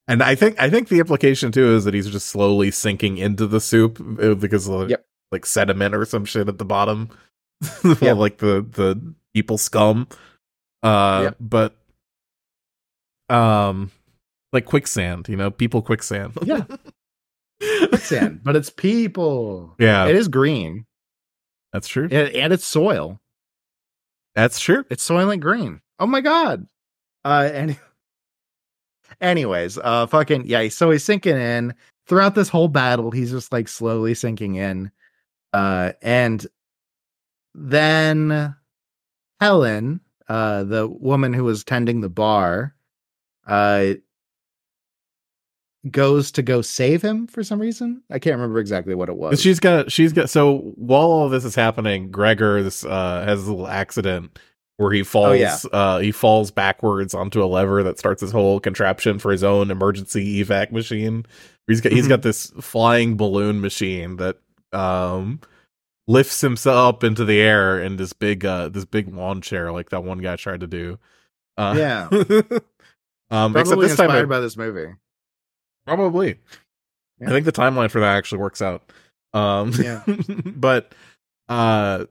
and I think I think the implication too is that he's just slowly sinking into the soup uh, because of, yep like sediment or some shit at the bottom. yeah. like the the people scum. Uh, Yep. but um, like quicksand, you know, people quicksand. Yeah. Quicksand, but it's people. yeah, It is green, that's true. and, and it's soil. That's true. It's Soylent Green. Oh my god. Uh any anyways, uh fucking yeah, so he's sinking in. Throughout this whole battle, he's just like slowly sinking in. Uh and then Helen, uh the woman who was tending the bar, uh goes to go save him for some reason. I can't remember exactly what it was. She's got she's got so while all this is happening, Gregor this uh has a little accident where he falls oh, yeah. uh he falls backwards onto a lever that starts his whole contraption for his own emergency evac machine. He's got he's Mhm. got this flying balloon machine that um lifts himself up into the air in this big uh this big lawn chair like that one guy tried to do. Uh Yeah. um except Probably this time it- by this movie. Probably. Yeah. I think the timeline for that actually works out. Um Yeah. but uh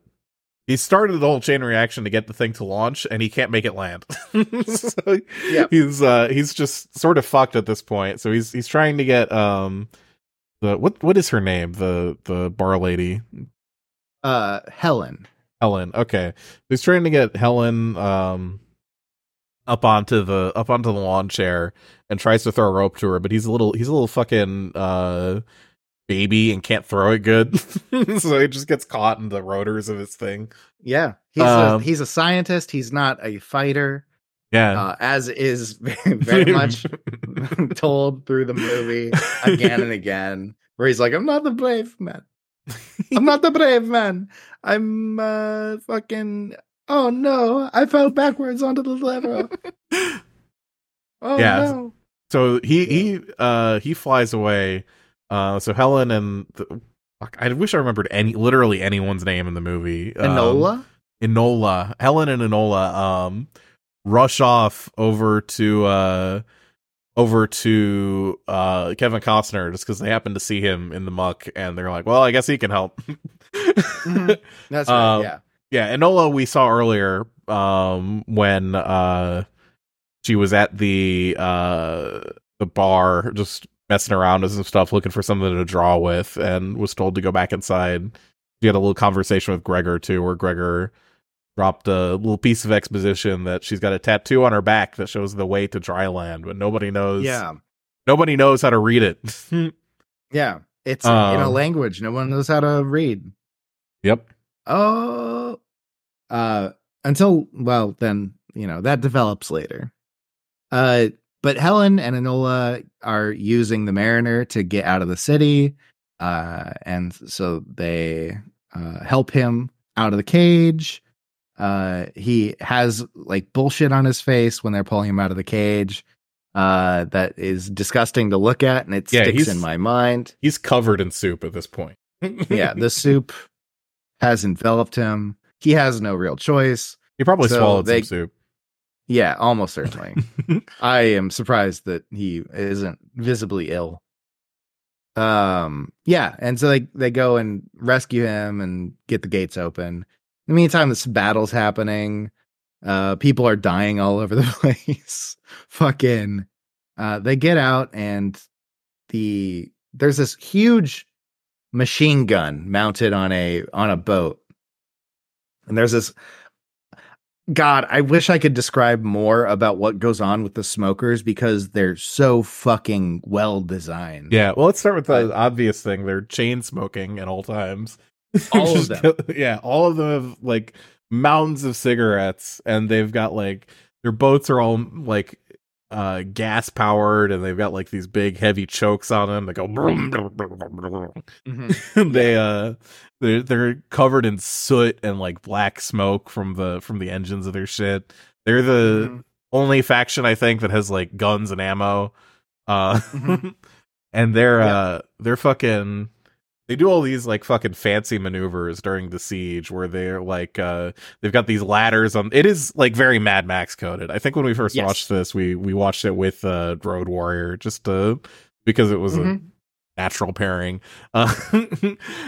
he started the whole chain reaction to get the thing to launch and he can't make it land. so Yep. he's uh he's just sort of fucked at this point. So he's he's trying to get um the what what is her name? The the bar lady. Uh Helen. Helen. Okay. He's trying to get Helen um up onto the up onto the lawn chair and tries to throw a rope to her, but he's a little he's a little fucking uh baby and can't throw it good. so he just gets caught in the rotors of his thing. Yeah. He's Um, a he's a scientist, he's not a fighter. Yeah. uh, as is very much told through the movie again and again, where he's like, "I'm not the brave man. I'm not the brave man. I'm uh, fucking. Oh no! I fell backwards onto the lever. Oh Yeah. no! so he he uh he flies away. Uh so Helen and the, fuck, I wish I remembered any literally anyone's name in the movie. Um, Enola. Enola, Helen and Enola um rush off over to uh over to uh Kevin Costner just because they happen to see him in the muck and they're like, well, I guess he can help. Mhm. That's right. Um, yeah. Yeah, Enola we saw earlier um when uh she was at the uh the bar just messing around with some stuff looking for something to draw with and was told to go back inside. She had a little conversation with Gregor too where Gregor dropped a little piece of exposition that she's got a tattoo on her back that shows the way to dry land, but nobody knows Yeah. nobody knows how to read it. Yeah. It's in a Um, language no one knows how to read. yep. Oh. Uh until well then, you know, that develops later. Uh but Helen and Enola are using the Mariner to get out of the city. Uh and so they uh help him out of the cage. Uh he has like bullshit on his face when they're pulling him out of the cage. Uh that is disgusting to look at and it Yeah, sticks in my mind. He's covered in soup at this point. Yeah, the soup has enveloped him. He has no real choice. He probably So swallowed they- some soup. Yeah, almost certainly. I am surprised that he isn't visibly ill. Um, yeah, and so they they go and rescue him and get the gates open. In the meantime, this battle's happening. Uh, people are dying all over the place. Fucking, uh, they get out and the there's this huge machine gun mounted on a on a boat, and there's this God, I wish I could describe more about what goes on with the smokers because they're so fucking well designed. Yeah, well, let's start with the obvious thing. They're chain smoking at all times. All of them. yeah, all of them have like mountains of cigarettes, and they've got like their boats are all like uh gas powered, and they've got like these big heavy chokes on them that go. Mhm. they uh they're they're covered in soot and like black smoke from the from the engines of their shit. They're the Mhm. only faction I think that has like guns and ammo. Uh Mhm. and they're Yeah. uh they're fucking they do all these like fucking fancy maneuvers during the siege where they're like uh they've got these ladders on it is like very Mad Max coded. I think when we first Yes. watched this we we watched it with uh Road Warrior just to because it was a Mhm. Natural pairing. Uh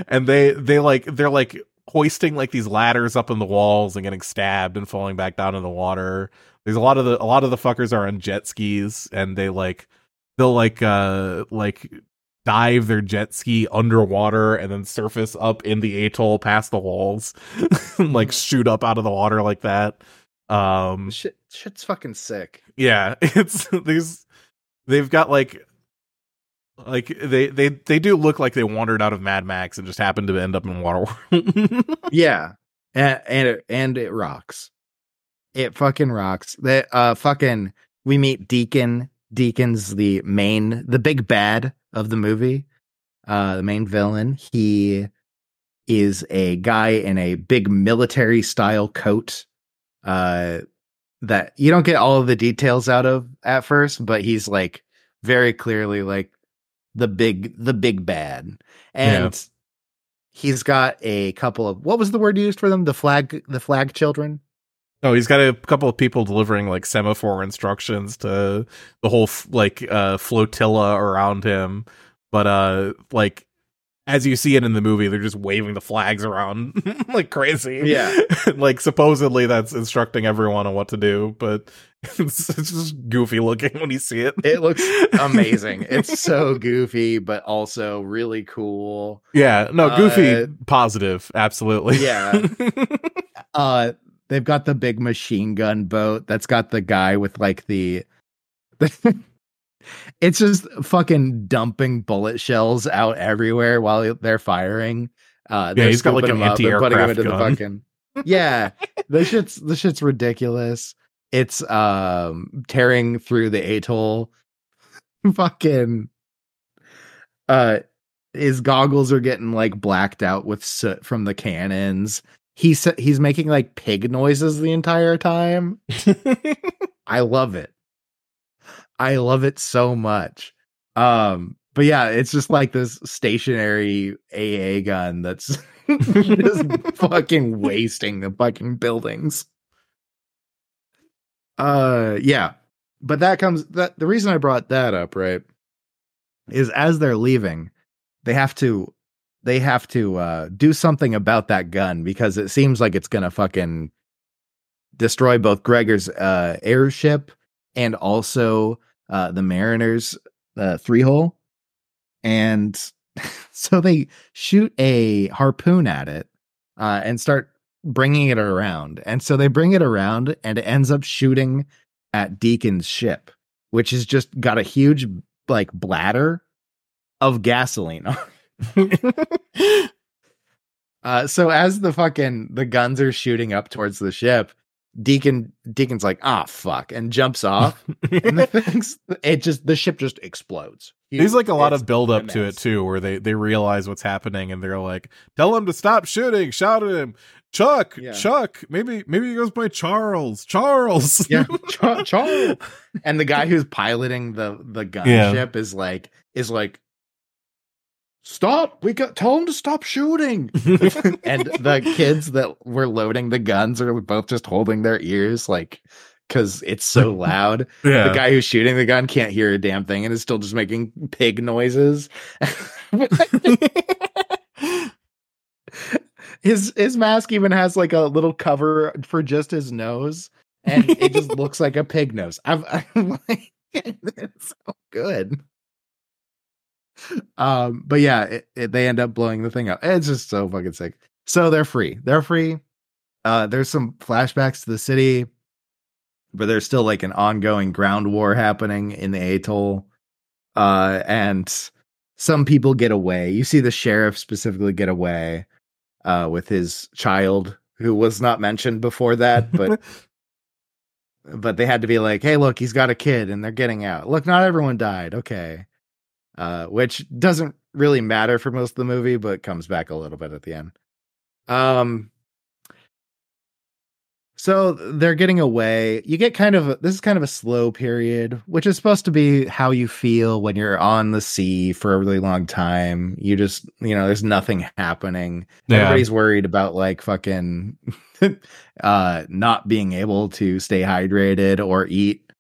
and they they like they're like hoisting like these ladders up in the walls and getting stabbed and falling back down in the water. There's a lot of the a lot of the fuckers are on jet skis and they like they'll like uh like dive their jet ski underwater and then surface up in the atoll past the walls like shoot up out of the water like that um Shit, shit's fucking sick. yeah it's these they've got like like they they they do look like they wandered out of mad max and just happened to end up in waterworld Yeah, and and it, and it rocks. It fucking rocks. That uh, fucking we meet Deacon. Deacon's the main, the big bad of the movie. Uh, the main villain. He is a guy in a big military style coat. Uh, that you don't get all of the details out of at first, but he's like very clearly like the big the big bad. And he's got a couple of what was the word used for them? The flag the flag children? Oh, he's got a couple of people delivering like semaphore instructions to the whole f- like uh flotilla around him. But uh like as you see it in the movie, they're just waving the flags around like crazy. Yeah. like supposedly that's instructing everyone on what to do, but it's, it's just goofy looking when you see it. It looks amazing. it's so goofy, but also really cool. yeah, no, goofy Uh, positive, absolutely. Yeah. Uh they've got the big machine gun boat that's got the guy with like the it's just fucking dumping bullet shells out everywhere while they're firing. Uh Yeah, they're he's got, like, an 'em up and putting 'em anti-aircraft into the fucking Yeah. the shit's the shit's ridiculous. It's um tearing through the atoll. fucking uh his goggles are getting like blacked out with soot from the cannons. He's he's making like pig noises the entire time. I love it. I love it so much. Um, but yeah, it's just like this stationary AA gun that's just fucking wasting the fucking buildings. Uh yeah. But that comes that the reason I brought that up, right, is as they're leaving, they have to they have to uh do something about that gun because it seems like it's gonna fucking destroy both Gregor's uh airship and also uh the Mariners uh three hole. And so they shoot a harpoon at it uh and start bringing it around. And so they bring it around and it ends up shooting at Deacon's ship, which has just got a huge like bladder of gasoline. Uh, so as the fucking the guns are shooting up towards the ship, Deacon Deacon's like, ah, fuck, and jumps off, and the things it just the ship just explodes. There's like a lot of build up to it too, where they they realize what's happening and they're like, "Tell him to stop shooting! Shout at him, Chuck, Yeah. Chuck. Maybe maybe he goes by Charles, Charles." Yeah, Char- Charles. And the guy who's piloting the the Yeah. gunship is like is like, stop! We got tell him to stop shooting. and the kids that were loading the guns are both just holding their ears like because it's so loud. yeah. The guy who's shooting the gun can't hear a damn thing and is still just making pig noises. his his mask even has like a little cover for just his nose, and it just looks like a pig nose. I've, I'm like, it's so good. Um, but yeah, it, it, they end up blowing the thing up. It's just so fucking sick. So they're free. They're free. Uh, there's some flashbacks to the city, but there's still like an ongoing ground war happening in the atoll. Uh, and some people get away. You see the sheriff specifically get away uh, with his child, who was not mentioned before that, but but they had to be like, "Hey, look, he's got a kid, and they're getting out. Look, not everyone died. Okay." Uh, which doesn't really matter for most of the movie, but comes back a little bit at the end. Um, so they're getting away. You get kind of a, this is kind of a slow period, which is supposed to be how you feel when you're on the sea for a really long time. You just, you know, there's nothing happening. Yeah. Everybody's worried about like fucking uh not being able to stay hydrated or eat.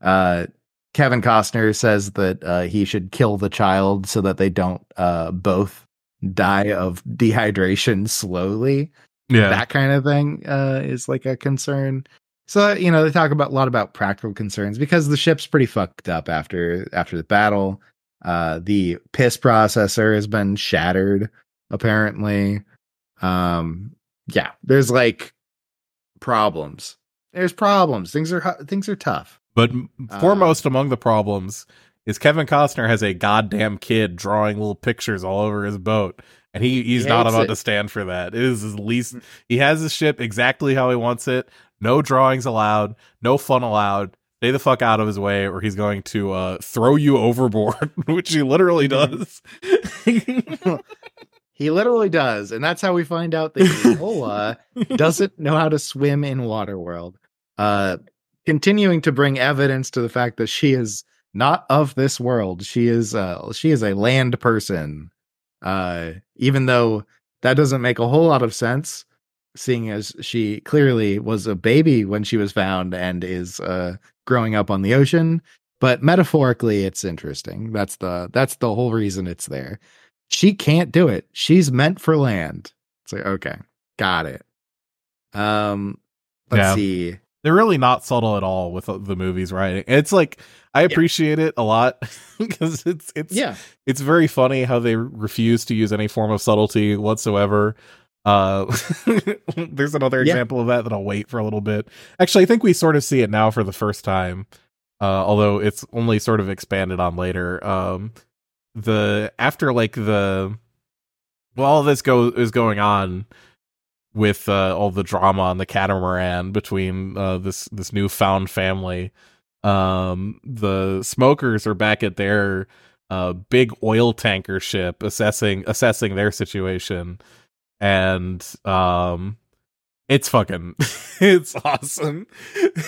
Uh Kevin Costner says that uh he should kill the child so that they don't uh both die of dehydration slowly. Yeah. That kind of thing uh, is like a concern. So you know they talk about a lot about practical concerns because the ship's pretty fucked up after after the battle. Uh, the piss processor has been shattered apparently. Um, yeah, there's like problems. There's problems. Things are things are tough. But Uh, foremost among the problems is Kevin Costner has a goddamn kid drawing little pictures all over his boat. And he, he's He not about it. to stand for that. It is his least he has his ship exactly how he wants it. No drawings allowed, no fun allowed. Stay the fuck out of his way, or he's going to uh, throw you overboard, which he literally does. He literally does, and that's how we find out that Enola doesn't know how to swim in Waterworld. Uh, continuing to bring evidence to the fact that she is not of this world. She is uh, she is a land person. Uh, even though that doesn't make a whole lot of sense, seeing as she clearly was a baby when she was found and is uh, growing up on the ocean. But metaphorically, it's interesting. That's the that's the whole reason it's there. She can't do it. She's meant for land. It's like okay, got it. Um, let's Yeah. see. They're really not subtle at all with the movies writing. It's like I appreciate it a lot because it's it's Yeah, it's very funny how they refuse to use any form of subtlety whatsoever. Uh, there's another Yeah. example of that that I'll wait for a little bit. Actually, I think we sort of see it now for the first time, uh, although it's only sort of expanded on later. Um, the after like the well, all this go is going on with uh, all the drama on the catamaran between uh, this this newfound family. Um, the smokers are back at their uh, big oil tanker ship, assessing assessing their situation, and um, it's fucking it's awesome.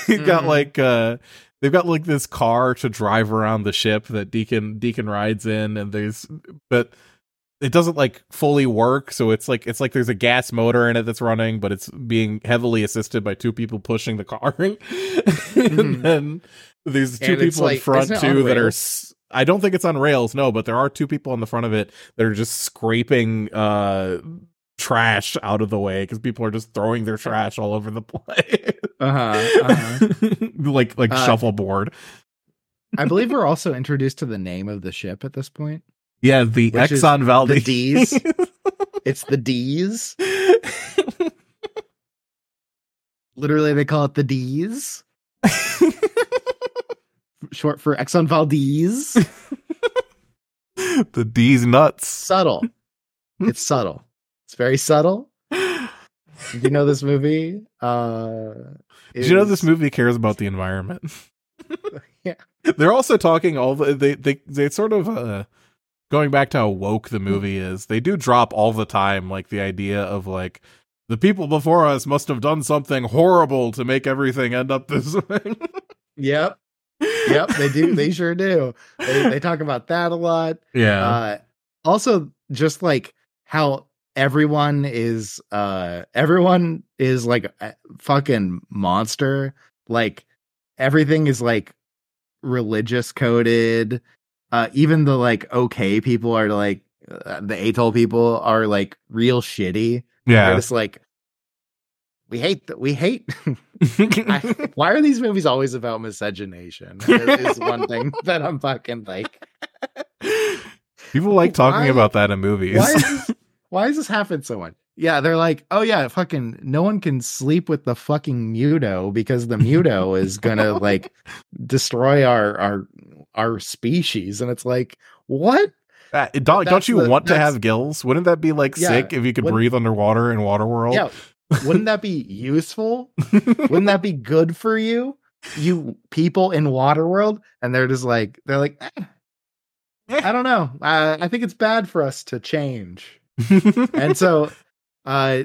You've got Mhm. like uh they've got like this car to drive around the ship that Deacon Deacon rides in and there's but it doesn't like fully work so it's like it's like there's a gas motor in it that's running but it's being heavily assisted by two people pushing the car and Mhm. then there's two And people in front isn't it on too that are i don't think it's on rails no but there are two people on the front of it that are just scraping uh trash out of the way because people are just throwing their trash all over the place uh-huh, uh-huh. like like Uh, shuffleboard I believe we're also introduced to the name of the ship at this point. Yeah the exxon valdez the D's. It's the D's. Literally, they call it the D's, short for Exxon Valdez. the d's nuts subtle. It's subtle. It's very subtle. Do you know this movie? Uh, Did you know this movie cares about the environment? Yeah. They're also talking all the they they they sort of uh going back to how woke the movie is. They do drop all the time like the idea of like the people before us must have done something horrible to make everything end up this way. Yep. Yep. They do. They sure do. They, they talk about that a lot. yeah. Uh, also, just like how everyone is, uh, everyone is like a fucking monster. Like everything is like religious coded. Uh, even the like okay people are like uh, the atoll people are like real shitty. They're yeah. just like we hate that we hate I, why are these movies always about miscegenation? Is is one thing that I'm fucking like. People like talking Why- about that in movies. Why is this? Why does this happen so much? Yeah, they're like, oh yeah, fucking, no one can sleep with the fucking muto because the muto is gonna like destroy our our our species, and it's like, what? Uh, don't don't you the- want to have gills? Wouldn't that be like Yeah, sick if you could breathe underwater in Waterworld? Yeah, wouldn't that be useful? Wouldn't that be good for you, you people in Waterworld? And they're just like, they're like, eh, I don't know. I, I think it's bad for us to change. and so uh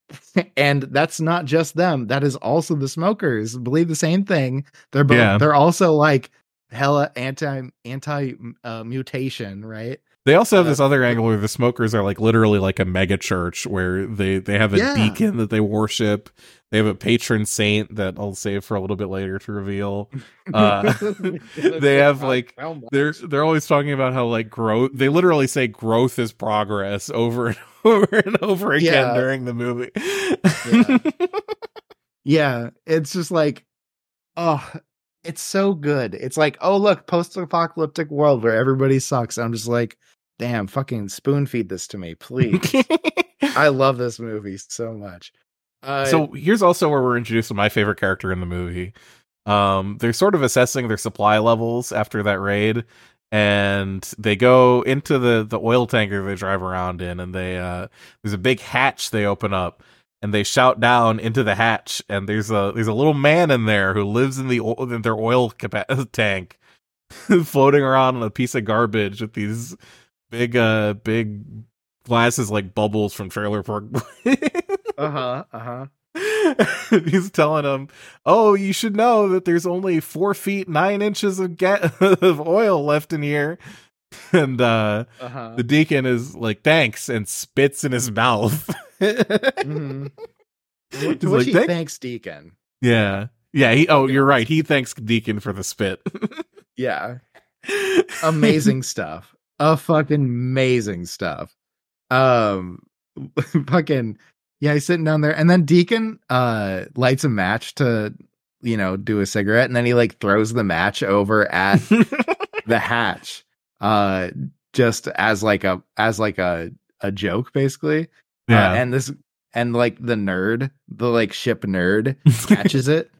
and that's not just them that is also the smokers believe the same thing they're both Yeah. they're also like hella anti anti uh, mutation right They also have this other angle where the smokers are like literally like a mega church where they they have a Yeah. deacon that they worship. They have a patron saint that I'll save for a little bit later to reveal. Uh, they have, like, They're they're always talking about how like growth. They literally say growth is progress over and over and over again Yeah. during the movie. Yeah, it's just like, oh, it's so good. It's like, oh look, post-apocalyptic world where everybody sucks. I'm just like, damn, fucking spoon feed this to me, please. I love this movie so much. Uh, so here's also where we're introduced to my favorite character in the movie. Um, they're sort of assessing their supply levels after that raid, and they go into the the oil tanker they drive around in, and they uh, there's a big hatch they open up, and they shout down into the hatch, and there's a there's a little man in there who lives in the in their oil capa- tank, floating around on a piece of garbage with these big uh big glasses like bubbles from Trailer Park. uh-huh, uh-huh. He's telling him, "Oh, you should know that there's only four feet nine inches of ga- of oil left in here." And uh, Uh-huh. the deacon is like, "Thanks," and spits in his mouth. Mhm. He's like, he "Thank-" thanks Deacon. yeah, yeah. He, oh, you're right. He thanks Deacon for the spit. Yeah. Amazing stuff. A fucking amazing stuff. Um fucking yeah, he's sitting down there and then Deacon uh lights a match to you know do a cigarette and then he like throws the match over at the hatch uh just as like a as like a a joke basically. Yeah. Uh, and this and like the nerd, the like ship nerd catches it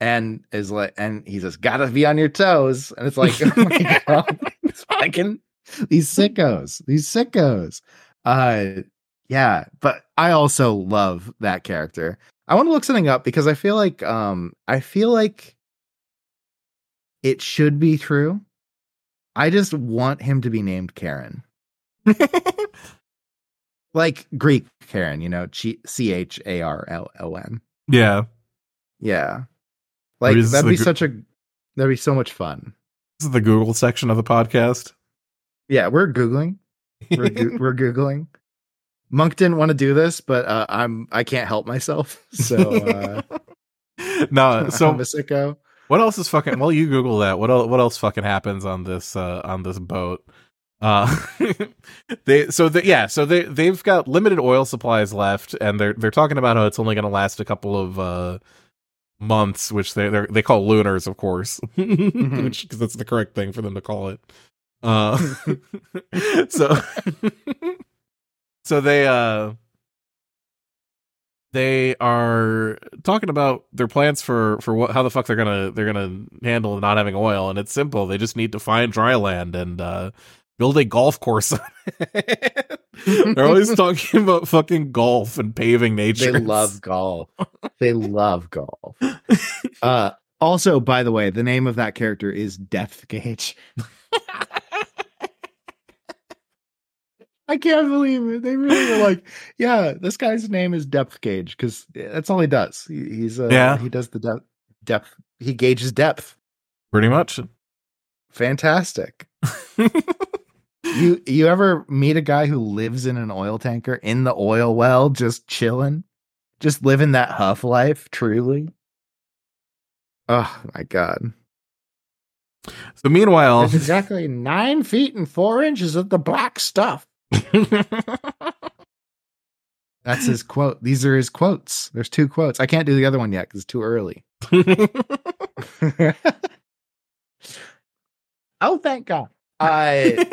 and is like and he says gotta be on your toes. And it's like oh my god it's fucking these sickos these sickos. Uh yeah but i also love that character. I want to look something up because i feel like um i feel like it should be true. I just want him to be named Charon like greek Charon you know G- c-h-a-r-l-o-n yeah. yeah. Like that'd the be such a that'd be so much fun. This is the Google section of the podcast. Yeah, we're googling. We're, goo- we're googling. Monk didn't want to do this, but uh, I'm I can't help myself. So uh no, so a. What else is fucking? Well, you Google that. What else? What else fucking happens on this uh, on this boat? Uh, they so they, yeah, so they they've got limited oil supplies left, and they're they're talking about how it's only going to last a couple of uh, months, which they they they call lunars, of course, Mhm. which because that's the correct thing for them to call it. Uh, so so they uh they are talking about their plans for for what how the fuck they're gonna they're gonna handle not having oil and it's simple they just need to find dry land and uh build a golf course they're always talking about fucking golf and paving nature They love golf. They love golf. Uh also, by the way, the name of that character is Depth Gauge. I can't believe it. They really were like, yeah, this guy's name is Depth Gauge because that's all he does. He, he's uh, Yeah. he does the depth. Depth. He gauges depth. pretty much Fantastic. You you ever meet a guy who lives in an oil tanker in the oil well, just chilling, just living that huff life? Truly. Oh my god! so meanwhile There's exactly nine feet and four inches of the black stuff. That's his quote. These are his quotes. There's two quotes. I can't do the other one yet because it's too early. oh, thank God. I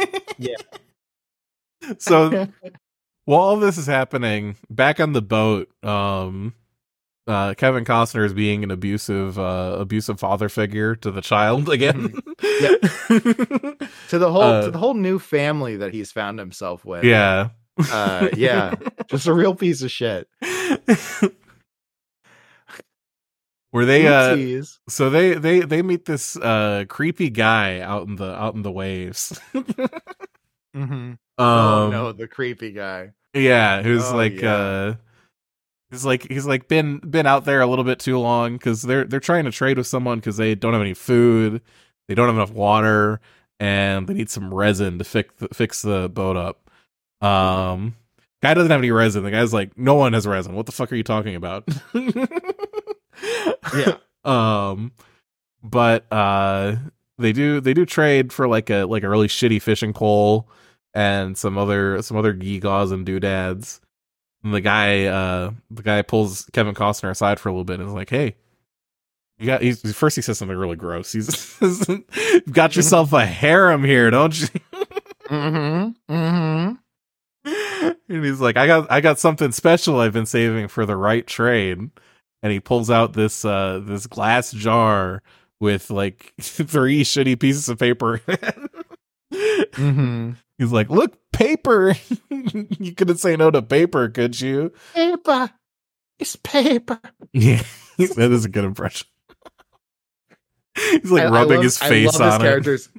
so while all this is happening, back on the boat, um, uh, Kevin Costner is being an abusive, uh, abusive father figure to the child again. to the whole Uh, to the whole new family that he's found himself with. yeah, Uh, yeah. Just a real piece of shit. Where they, uh, so they they they meet this uh creepy guy out in the out in the waves. Mhm. Um, oh no, the creepy guy. Yeah, who's Oh, like yeah. uh he's like he's like been been out there a little bit too long cuz they're they're trying to trade with someone cuz they don't have any food, they don't have enough water, and they need some resin to fix the, fix the boat up. Um, guy doesn't have any resin. The guy's like, no one has resin. What the fuck are you talking about? Yeah. Um, but uh, they do they do trade for like a like a really shitty fishing pole and some other some other gewgaws and doodads. And the guy uh the guy pulls Kevin Costner aside for a little bit and is like, "Hey, you got." He's, first he says something really gross. He's you've got yourself a harem here, don't you? Mm-hmm. Mm-hmm. and he's like, "I got I got something special I've been saving for the right trade." And he pulls out this uh this glass jar with like three shitty pieces of paper. Mm-hmm. He's like, "Look, paper. you couldn't say no to paper, could you?" Paper. It's paper. Yeah, that is a good impression. He's like I- I rubbing love- his I face love his on it. character's,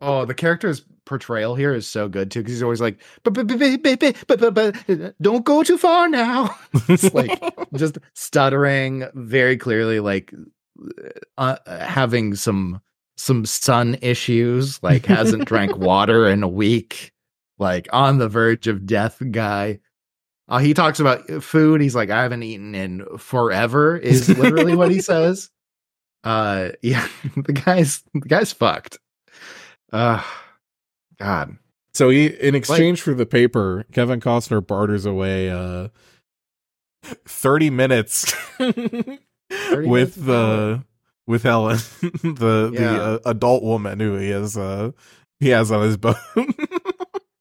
Oh, the character's portrayal here is so good too because he's always like, but don't go too far now. It's like just stuttering very clearly, like uh, having some some sun issues. Like hasn't drank water in a week. Like on the verge of death, guy. Uh, he talks about food. He's like, I haven't eaten in forever. Is literally what he says. Uh, yeah, the guy's the guy's fucked. Uh, God. So he, in exchange for the paper, Kevin Costner barters away uh, thirty minutes with minutes the with Helen, the Yeah. the uh, adult woman who he has uh, he has on his boat.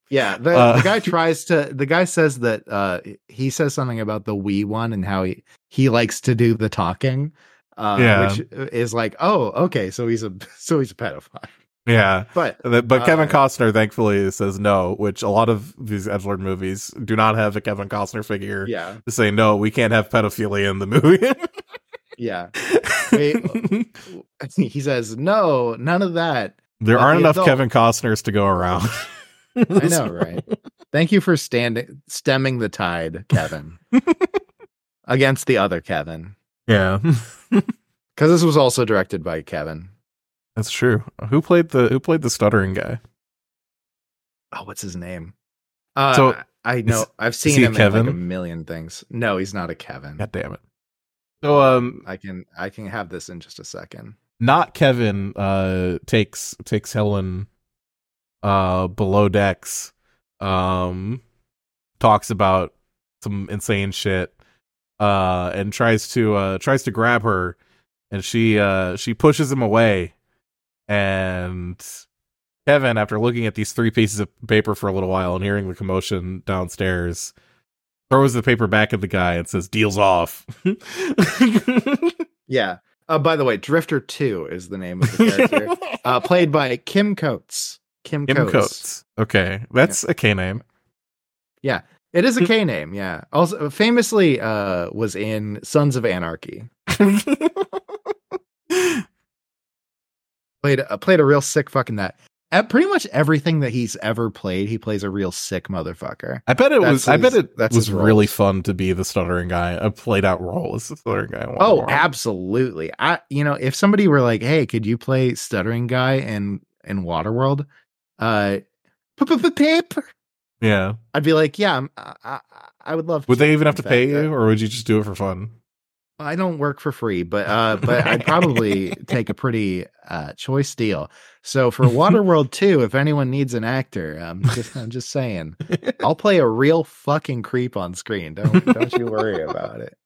Yeah, the, Uh, the guy tries to. The guy says that uh, he says something about the wee one and how he he likes to do the talking. Uh, Yeah. which is like, oh, okay, so he's a so he's a pedophile. Yeah, But but but Kevin Uh, Costner thankfully says no, which a lot of these Edgelord movies do not have a Kevin Costner figure yeah, to say no. We can't have pedophilia in the movie. yeah. Wait. he says no, none of that. there aren't the enough adult- Kevin Costners to go around. I know, right? Thank you for standing stemming the tide, Kevin, against the other Kevin, Yeah, because this was also directed by Kevin. That's true. Who played the Who played the stuttering guy? oh, what's his name? Uh, So, I know is- I've seen him in like Kevin? a million things. No, he's not a Kevin. God damn it! So um, I can I can have this in just a second. not Kevin uh takes takes Helen uh below decks um talks about some insane shit uh and tries to uh tries to grab her and she uh she pushes him away and Kevin after looking at these three pieces of paper for a little while and hearing the commotion downstairs throws the paper back at the guy and says deals off Yeah. Uh, by the way, Drifter Two is the name of the character, uh, played by Kim Coates. Kim, Kim Coates. Coates. Okay, that's a K name. Yeah, it is a K name. Yeah. Also, famously, uh, was in Sons of Anarchy. Played uh, played a real sick fucking that. At pretty much everything that he's ever played, he plays a real sick motherfucker. I bet it That's was. I bet it that's was really fun to be the stuttering guy. A played out role as the stuttering guy. Oh, War. absolutely. I you know, if somebody were like, "Hey, could you play stuttering guy in in Waterworld?" Uh paper. yeah. I'd be like, "Yeah, I'm- I, I, I would love Would to." they even have to pay you, or would you just do it for fun? I don't work for free, but uh but I'd probably take a pretty uh choice deal. So for Waterworld 2, if anyone needs an actor, I'm just I'm just saying, I'll play a real fucking creep on screen. Don't don't you worry about it.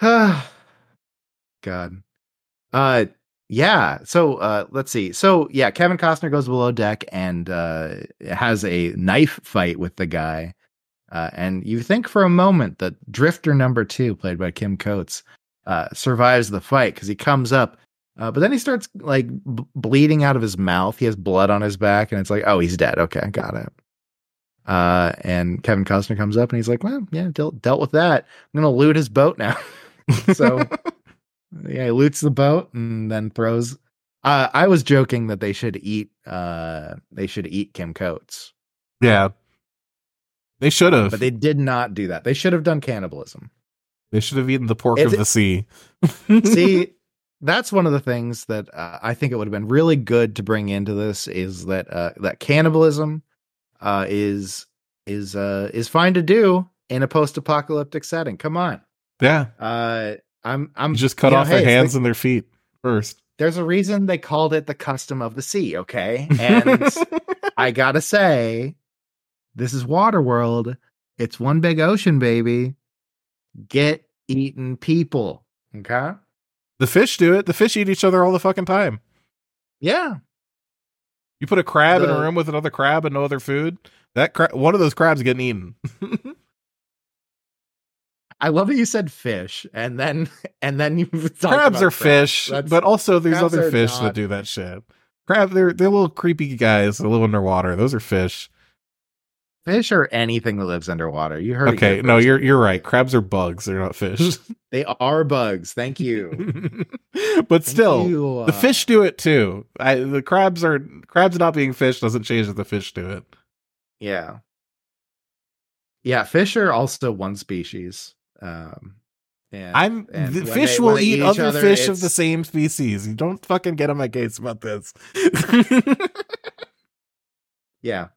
God. Uh yeah. So uh let's see. So yeah, Kevin Costner goes below deck and uh has a knife fight with the guy. Uh and you think for a moment that Drifter number 2 played by Kim Coates uh survives the fight cuz he comes up uh, but then he starts like b- bleeding out of his mouth. He has blood on his back and it's like, "Oh, he's dead. Okay, got it." Uh and Kevin Costner comes up and he's like, "Well, yeah, dealt dealt with that. I'm going to loot his boat now." so yeah, he loots the boat and then throws. Uh, I was joking that they should eat. Uh, they should eat Kim Coates, yeah, they should have. but they did not do that. They should have done cannibalism. They should have eaten the pork of the sea. See, that's one of the things that uh, I think it would have been really good to bring into this is that uh, that cannibalism uh, is is uh, is fine to do in a post-apocalyptic setting. Come on, Yeah. uh, I'm I'm Just cut you know, off hey, their hands the- and their feet first. there's a reason they called it the custom of the sea. Okay, and I gotta say, this is Waterworld. It's one big ocean, baby. Get eaten people. Okay. the fish do it. The fish eat each other all the fucking time. Yeah. You put a crab in a room with another crab and no other food. That cra- one of those crabs getting eaten. I love that you said fish, and then and then you crabs are fish, That's- but also there's other fish not- that do that shit. Crab, they're they're little creepy guys that live underwater. Those are fish. Fish or anything that lives underwater. You heard. Okay, no, you're you're right. Crabs are bugs. They're not fish. They are bugs. Thank you. but Thank still, you, the uh, fish do it too. I, the crabs are crabs not being fish doesn't change that the fish do it. Yeah. Yeah, fish are also one species. Um, and, I'm and the fish they- will they eat other, other, fish of the same species. You don't fucking get on my case about this. Yeah,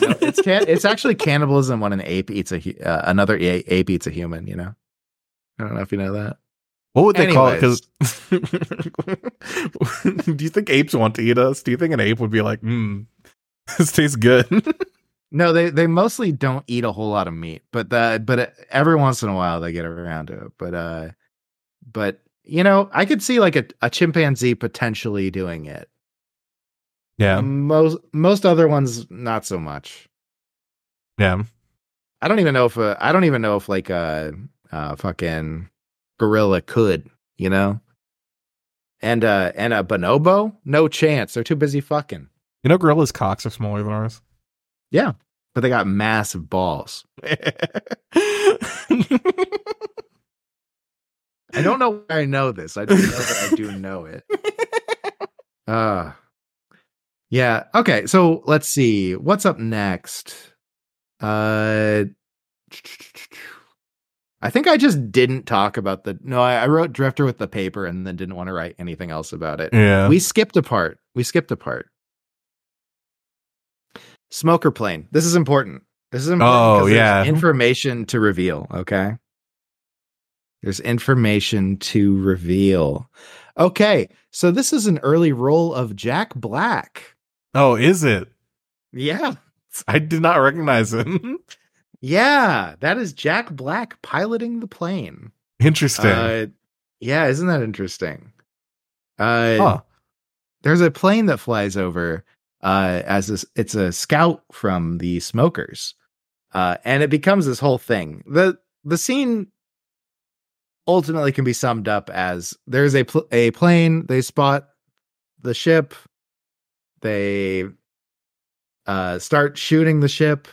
you know, it's can- it's actually cannibalism when an ape eats a hu- uh, another a- ape eats a human. You know, I don't know if you know that. What would they call it? Because do you think apes want to eat us? Do you think an ape would be like, "Hmm, this tastes good"? No, they they mostly don't eat a whole lot of meat, but the but uh, every once in a while they get around to it. But uh, but you know, I could see like a, a chimpanzee potentially doing it. Yeah, Most most other ones not so much. yeah. I don't even know if uh, I don't even know if like a uh, uh, fucking gorilla could, you know. And uh and a bonobo, no chance. They're too busy fucking. You know, gorillas' cocks are smaller than ours. Yeah, but they got massive balls. I don't know why I know this. I just know that I do know it. Uh yeah. Okay. So let's see. What's up next? Uh I think I just didn't talk about the no, I, I wrote Drifter with the paper and then didn't want to write anything else about it. yeah. We skipped a part. We skipped a part. Smoker plane. This is important. This is important. Oh, yeah. Information to reveal. Okay. There's information to reveal. Okay. So this is an early role of Jack Black. Oh, is it? Yeah. I did not recognize him. Yeah. That is Jack Black piloting the plane. Interesting. Uh, yeah. Isn't that interesting? Uh, huh. there's a plane that flies over uh as this it's a scout from the smokers uh and it becomes this whole thing the the scene ultimately can be summed up as there's a pl- a plane they spot the ship they uh start shooting the ship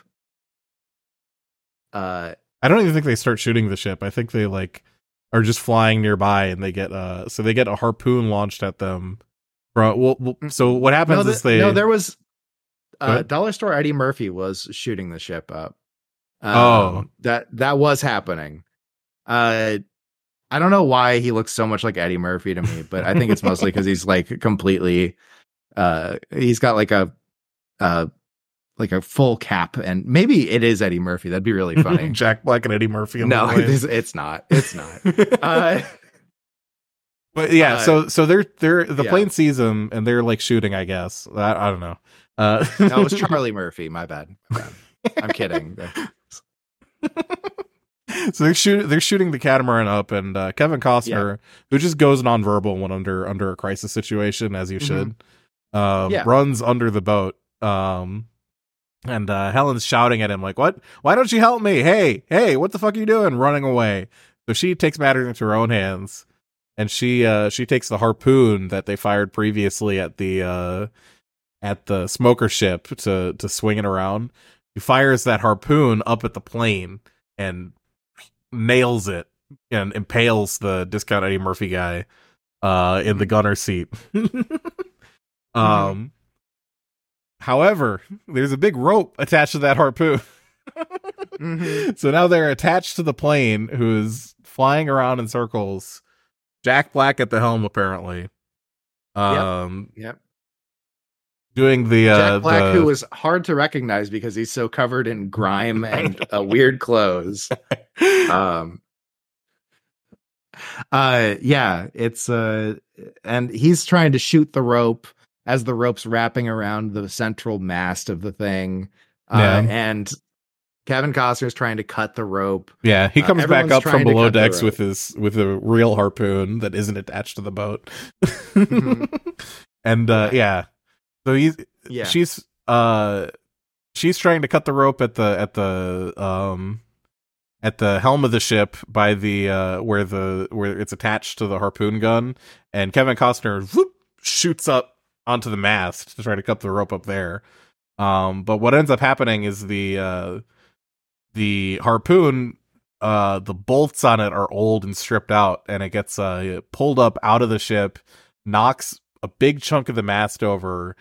uh I don't even think they start shooting the ship. I think they like are just flying nearby and they get uh so they get a harpoon launched at them. From, well, well, so what happens no, the- is they no there was uh dollar store eddie murphy was shooting the ship up Um, Oh. that that was happening uh i don't know why he looks so much like eddie murphy to me but i think it's mostly because he's like completely uh he's got like a uh like a full cap and maybe it is eddie murphy that'd be really funny Jack Black and Eddie Murphy. no it's, it's not it's not uh but yeah, uh, so so they're they're the yeah. plane sees them and they're like shooting. I guess I, I don't know. Uh, that was charlie murphy my bad, my bad. i'm kidding so they're shooting they're shooting the catamaran up and uh, Kevin Costner who just goes nonverbal when under under a crisis situation as you Mhm. should um Yeah. runs under the boat um and uh Helen's shouting at him like what? Why don't you help me? Hey hey what the fuck are you doing? Running away. So she takes matters into her own hands and she uh she takes the harpoon that they fired previously at the uh at the smoker ship to to swing it around. He fires that harpoon up at the plane and nails it and impales the discount Eddie Murphy guy uh in the gunner seat. um however, there's a big rope attached to that harpoon. Mhm. So now they're attached to the plane who's flying around in circles Jack Black at the helm, apparently. Um, Yep. doing the uh, Jack Black, the- who was hard to recognize because he's so covered in grime and uh, weird clothes. Um, uh, yeah, it's uh, and he's trying to shoot the rope as the rope's wrapping around the central mast of the thing. Uh, Yeah. and Kevin Costner is trying to cut the rope. yeah, he uh, comes back up from below decks with his with a real harpoon that isn't attached to the boat. Mhm. and uh, yeah, so he's Yeah, she's uh she's trying to cut the rope at the at the um at the helm of the ship by the uh where the where it's attached to the harpoon gun and Kevin Costner whoop, shoots up onto the mast to try to cut the rope up there. Um but what ends up happening is the uh the harpoon uh the bolts on it are old and stripped out and it gets uh pulled up out of the ship knocks a big chunk of the mast over.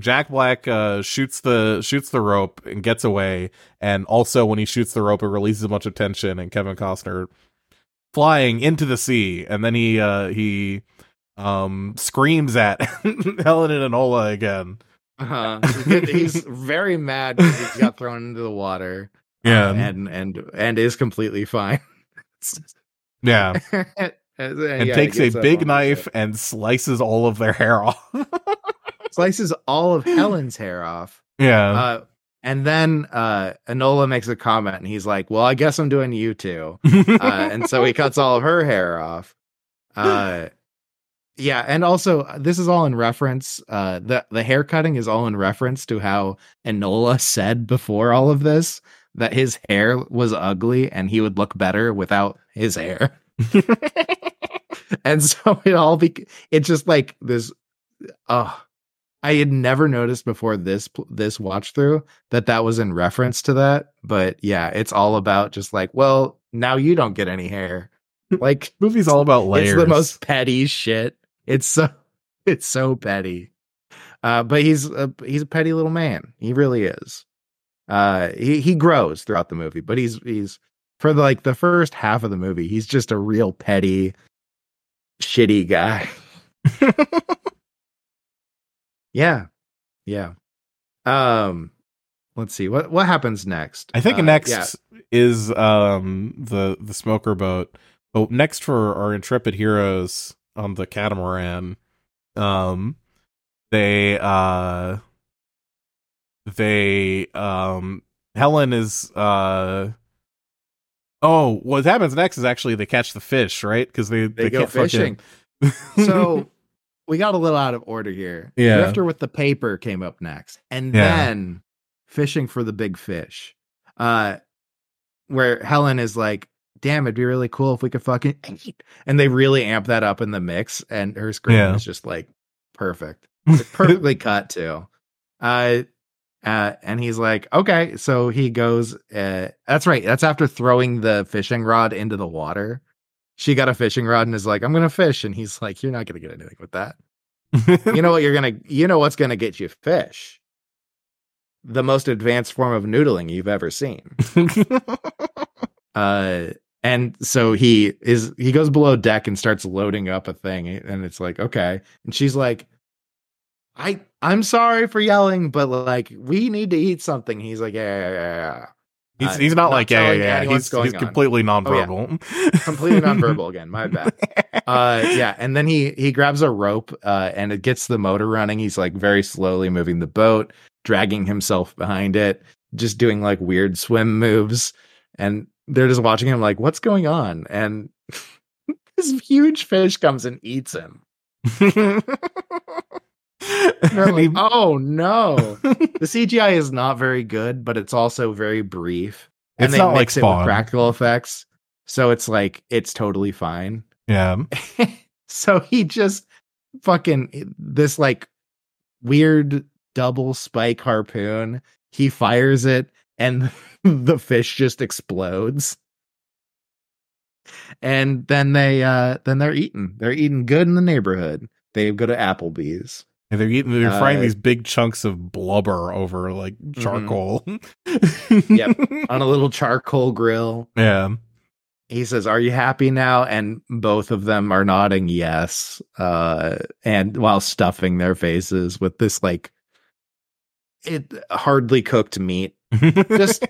Jack Black uh, shoots the shoots the rope and gets away, and also when he shoots the rope, it releases a bunch of tension, and Kevin Costner flying into the sea, and then he uh, he um screams at Helen and Enola again. uh-huh. he's very mad because he got thrown into the water. Yeah, uh, and and and is completely fine. yeah, and and takes a big knife and slices all of their hair off. slices all of Helen's hair off. yeah, Uh, and then uh, Enola makes a comment, and he's like, "Well, I guess I'm doing you too." Uh, and so he cuts all of her hair off. Uh, yeah, and also this is all in reference. Uh, the the hair cutting is all in reference to how Enola said before all of this that his hair was ugly and he would look better without his hair. and so it all be it's just like this oh i had never noticed before this this watch through that that was in reference to that but yeah it's all about just like well now you don't get any hair like movie's all about layers. it's the most petty shit it's so it's so petty. Uh but he's a he's a petty little man. He really is. Uh he he grows throughout the movie but he's he's for the, like the first half of the movie he's just a real petty shitty guy. Yeah. Yeah. Um let's see. What what happens next? I think Uh, next yeah. is um the the smoker boat. But next for our intrepid heroes on the catamaran, um they uh they um Helen is uh oh what happens next is actually they catch the fish right because they they, they, go can't fucking- fishing so we got a little out of order here. Yeah. Drifter with the paper came up next. And Yeah. then fishing for the big fish. Uh where Helen is like, damn, it'd be really cool if we could fucking eat. And they really amp that up in the mix, and her scream Yeah. is just like perfect. It's perfectly cut too. Uh uh, and he's like, okay. So he goes, uh, that's right. That's after throwing the fishing rod into the water. She got a fishing rod and is like, I'm going to fish. And he's like, You're not going to get anything with that. You know what you're going to, you know what's going to get you fish? The most advanced form of noodling you've ever seen. Uh, and so he is, he goes below deck and starts loading up a thing. And it's like, okay. And she's like, I, I'm sorry for yelling, but like, we need to eat something. He's like, yeah, yeah, yeah, yeah. he's he's not, not like yeah yeah yeah he's, he's completely Oh, yeah. nonverbal completely nonverbal again. My bad. Uh, yeah, and then he he grabs a rope, uh, and it gets the motor running. He's like very slowly moving the boat, dragging himself behind it, just doing like weird swim moves, and they're just watching him like, what's going on? And this huge fish comes and eats him. And he- like, oh no, the CGI is not very good, but it's also very brief. And It's they not like mix it with practical effects, so it's like it's totally fine. yeah so he just fucking eh, this like weird double spike harpoon. He fires it and the fish just explodes. And then they uh then they're eating. They're eating good in the neighborhood. They go to Applebee's. And they're eating, they're frying Uh, these big chunks of blubber over like charcoal. Yep. on a little charcoal grill. Yeah. he says, "Are you happy now?" And both of them are nodding yes, uh, and while stuffing their faces with this like it hardly cooked meat. Just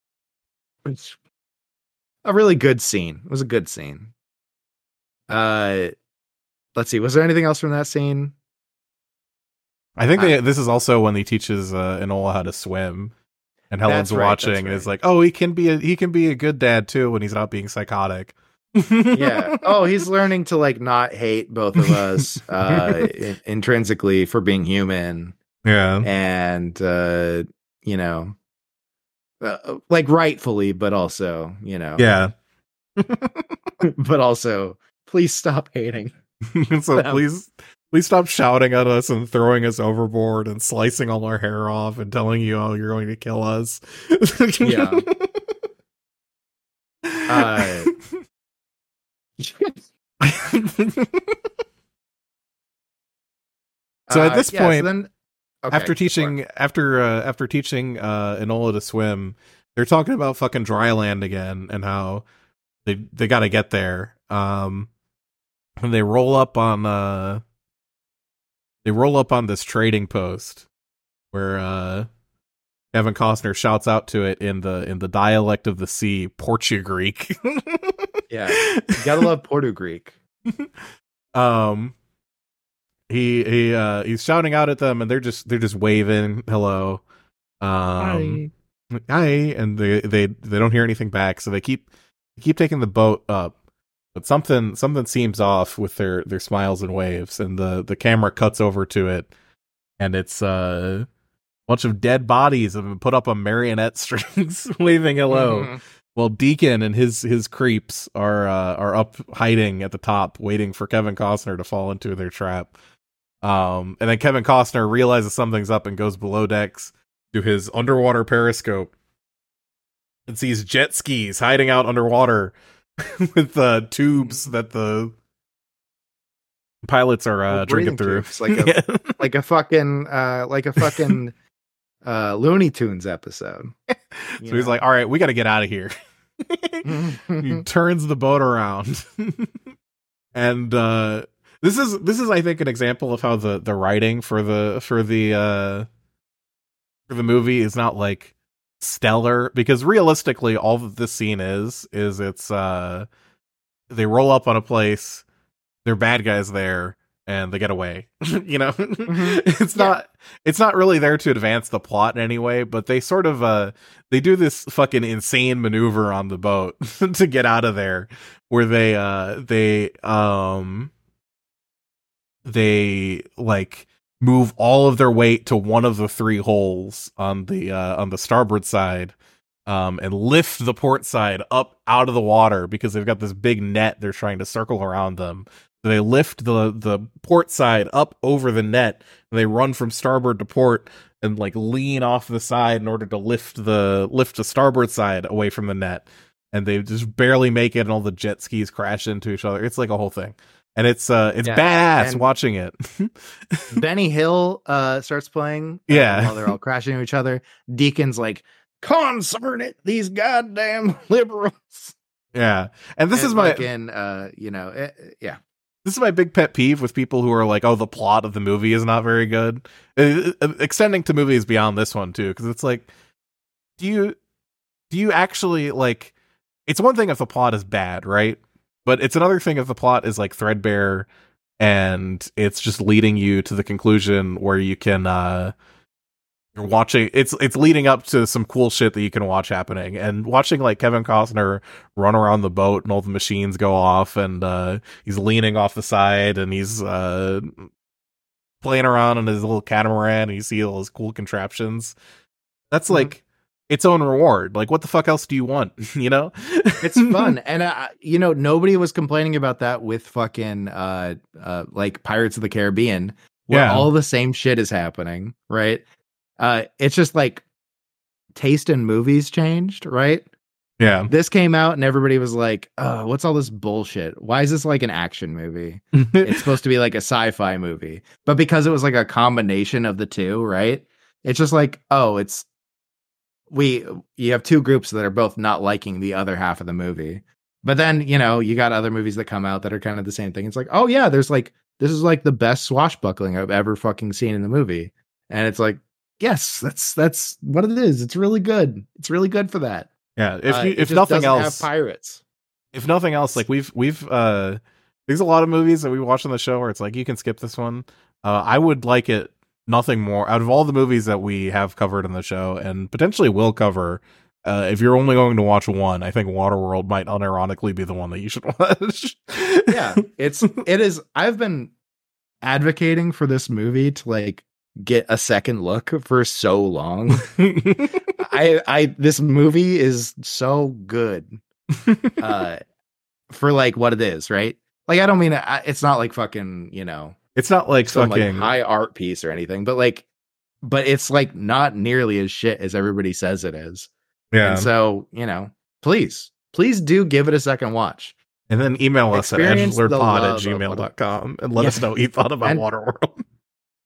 it's a really good scene. It was a good scene. Uh, let's see. Was there anything else from that scene? I think they, this is also when he teaches uh, Enola how to swim, and Helen's right, watching that's and is like, "Oh, he can be a he can be a good dad too when he's not being psychotic." yeah. Oh, he's learning to like not hate both of us uh in- intrinsically for being human yeah, and uh you know uh, like rightfully but also, you know. yeah. but also please stop hating. so Um, please, please stop shouting at us and throwing us overboard and slicing all our hair off and telling you, "Oh, you're going to kill us." Yeah. Uh, So at Uh, this yeah, so point, then okay, after teaching after uh, after teaching uh Enola to swim, they're talking about fucking dry land again and how they they got to get there. Um and they roll up on uh they roll up on this trading post where uh Kevin Costner shouts out to it in the in the dialect of the sea, Portugreek. Yeah. You gotta love Porto Greek. um he he uh he's shouting out at them and they're just they're just waving hello. Um hi, and they they they don't hear anything back. So they keep they keep taking the boat up. But something something seems off with their their smiles and waves. And the the camera cuts over to it. And it's uh, a bunch of dead bodies have been put up on marionette strings waving hello. Mhm. well deacon and his his creeps are uh, are up hiding at the top waiting for kevin costner to fall into their trap um and then kevin costner realizes something's up and goes below decks to his underwater periscope and sees jet skis hiding out underwater with uh tubes that the pilots are uh drinking through. tubes, like a- like a fucking uh like a fucking uh Looney Tunes episode. so he's like all right we got to get out of here. He turns the boat around. And uh this is this is i think an example of how the the writing for the for the uh for the movie is not like stellar because realistically all that this scene is is it's uh they roll up on a place they're bad guys there and they get away. You know? It's Yeah. not it's not really there to advance the plot in any way but they sort of uh they do this fucking insane maneuver on the boat to get out of there where they uh they um they like move all of their weight to one of the three holes on the uh on the starboard side um and lift the port side up out of the water because they've got this big net they're trying to circle around them. They lift the the port side up over the net and they run from starboard to port and like lean off the side in order to lift the lift the starboard side away from the net. And they just barely make it and all the jet skis crash into each other. It's like a whole thing and it's uh it's Yeah, badass watching it Benny Hill uh starts playing. uh, Yeah. while they're all crashing into each other. Deacon's like, concern it, these goddamn liberals. yeah and this And is my uh, you know, eh, eh, yeah. this is my big pet peeve with people who are like oh the plot of the movie is not very good Uh, uh, extending to movies beyond this one too because it's like do you do you actually like it's one thing if the plot is bad right but it's another thing if the plot is like threadbare and it's just leading you to the conclusion where you can uh you're watching it's it's leading up to some cool shit that you can watch happening. And watching like Kevin Costner run around the boat and all the machines go off and uh he's leaning off the side and he's uh playing around on his little catamaran and you see all his cool contraptions. That's Mhm. like its own reward like what the fuck else do you want you know It's fun. and, uh, you know, nobody was complaining about that with fucking, uh, uh, like Pirates of the Caribbean, where Yeah. all the same shit is happening, right? Uh, it's just like taste in movies changed, right? yeah This came out and everybody was like, oh, what's all this bullshit? Why is this like an action movie? it's supposed to be like a sci-fi movie but because it was like a combination of the two right it's just like oh it's we you have two groups that are both not liking the other half of the movie but then you know you got other movies that come out that are kind of the same thing. It's like, oh yeah, there's like this is like the best swashbuckling I've ever fucking seen in the movie, and it's like, yes, that's that's what it is. It's really good. It's really good for that. Yeah, if Uh, you, it if nothing else, pirates. if nothing else, like we've we've uh there's a lot of movies that we watch on the show where it's like you can skip this one. Uh I would like it nothing more out of all the movies that we have covered in the show and potentially will cover. Uh, if you're only going to watch one, I think Waterworld might unironically be the one that you should watch. yeah it's it is i've been advocating for this movie to like get a second look for so long i i this movie is so good uh for like what it is right like i don't mean I- it's not like fucking you know it's not like some fucking like high art piece or anything but like but it's like not nearly as shit as everybody says it is yeah. and so you know please please do give it a second watch And then email us at Experience the edgelordpod at love of gmail.com and let Yeah. us know what you thought about And- Waterworld.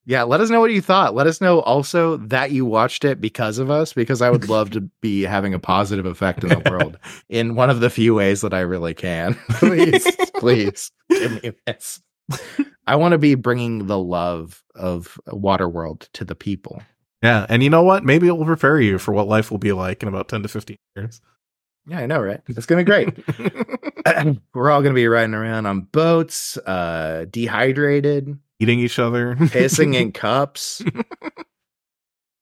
Yeah, let us know what you thought. Let us know also that you watched it because of us, because I would love to be having a positive effect in the world in one of the few ways that I really can. please, please give me this. I want to be bringing the love of Waterworld to the people. Yeah. And you know what? Maybe it will prepare you for what life will be like in about 10 to 15 years. Yeah, I know, right? It's gonna be great. We're all gonna be riding around on boats, uh, dehydrated, Eating each other. pissing in cups.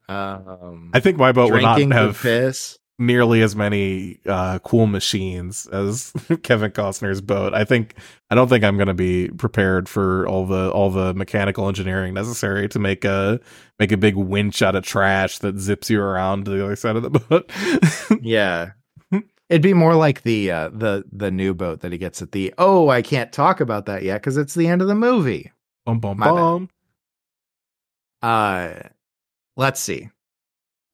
Um, I think my boat would not have piss. Nearly as many uh, cool machines as Kevin Costner's boat. I think I don't think I'm going to be prepared for all the all the mechanical engineering necessary to make a make a big winch out of trash that zips you around to the other side of the boat. Yeah. It'd be more like the uh, the the new boat that he gets at the oh I can't talk about that yet because it's the end of the movie. bum bum My bad. Uh let's see.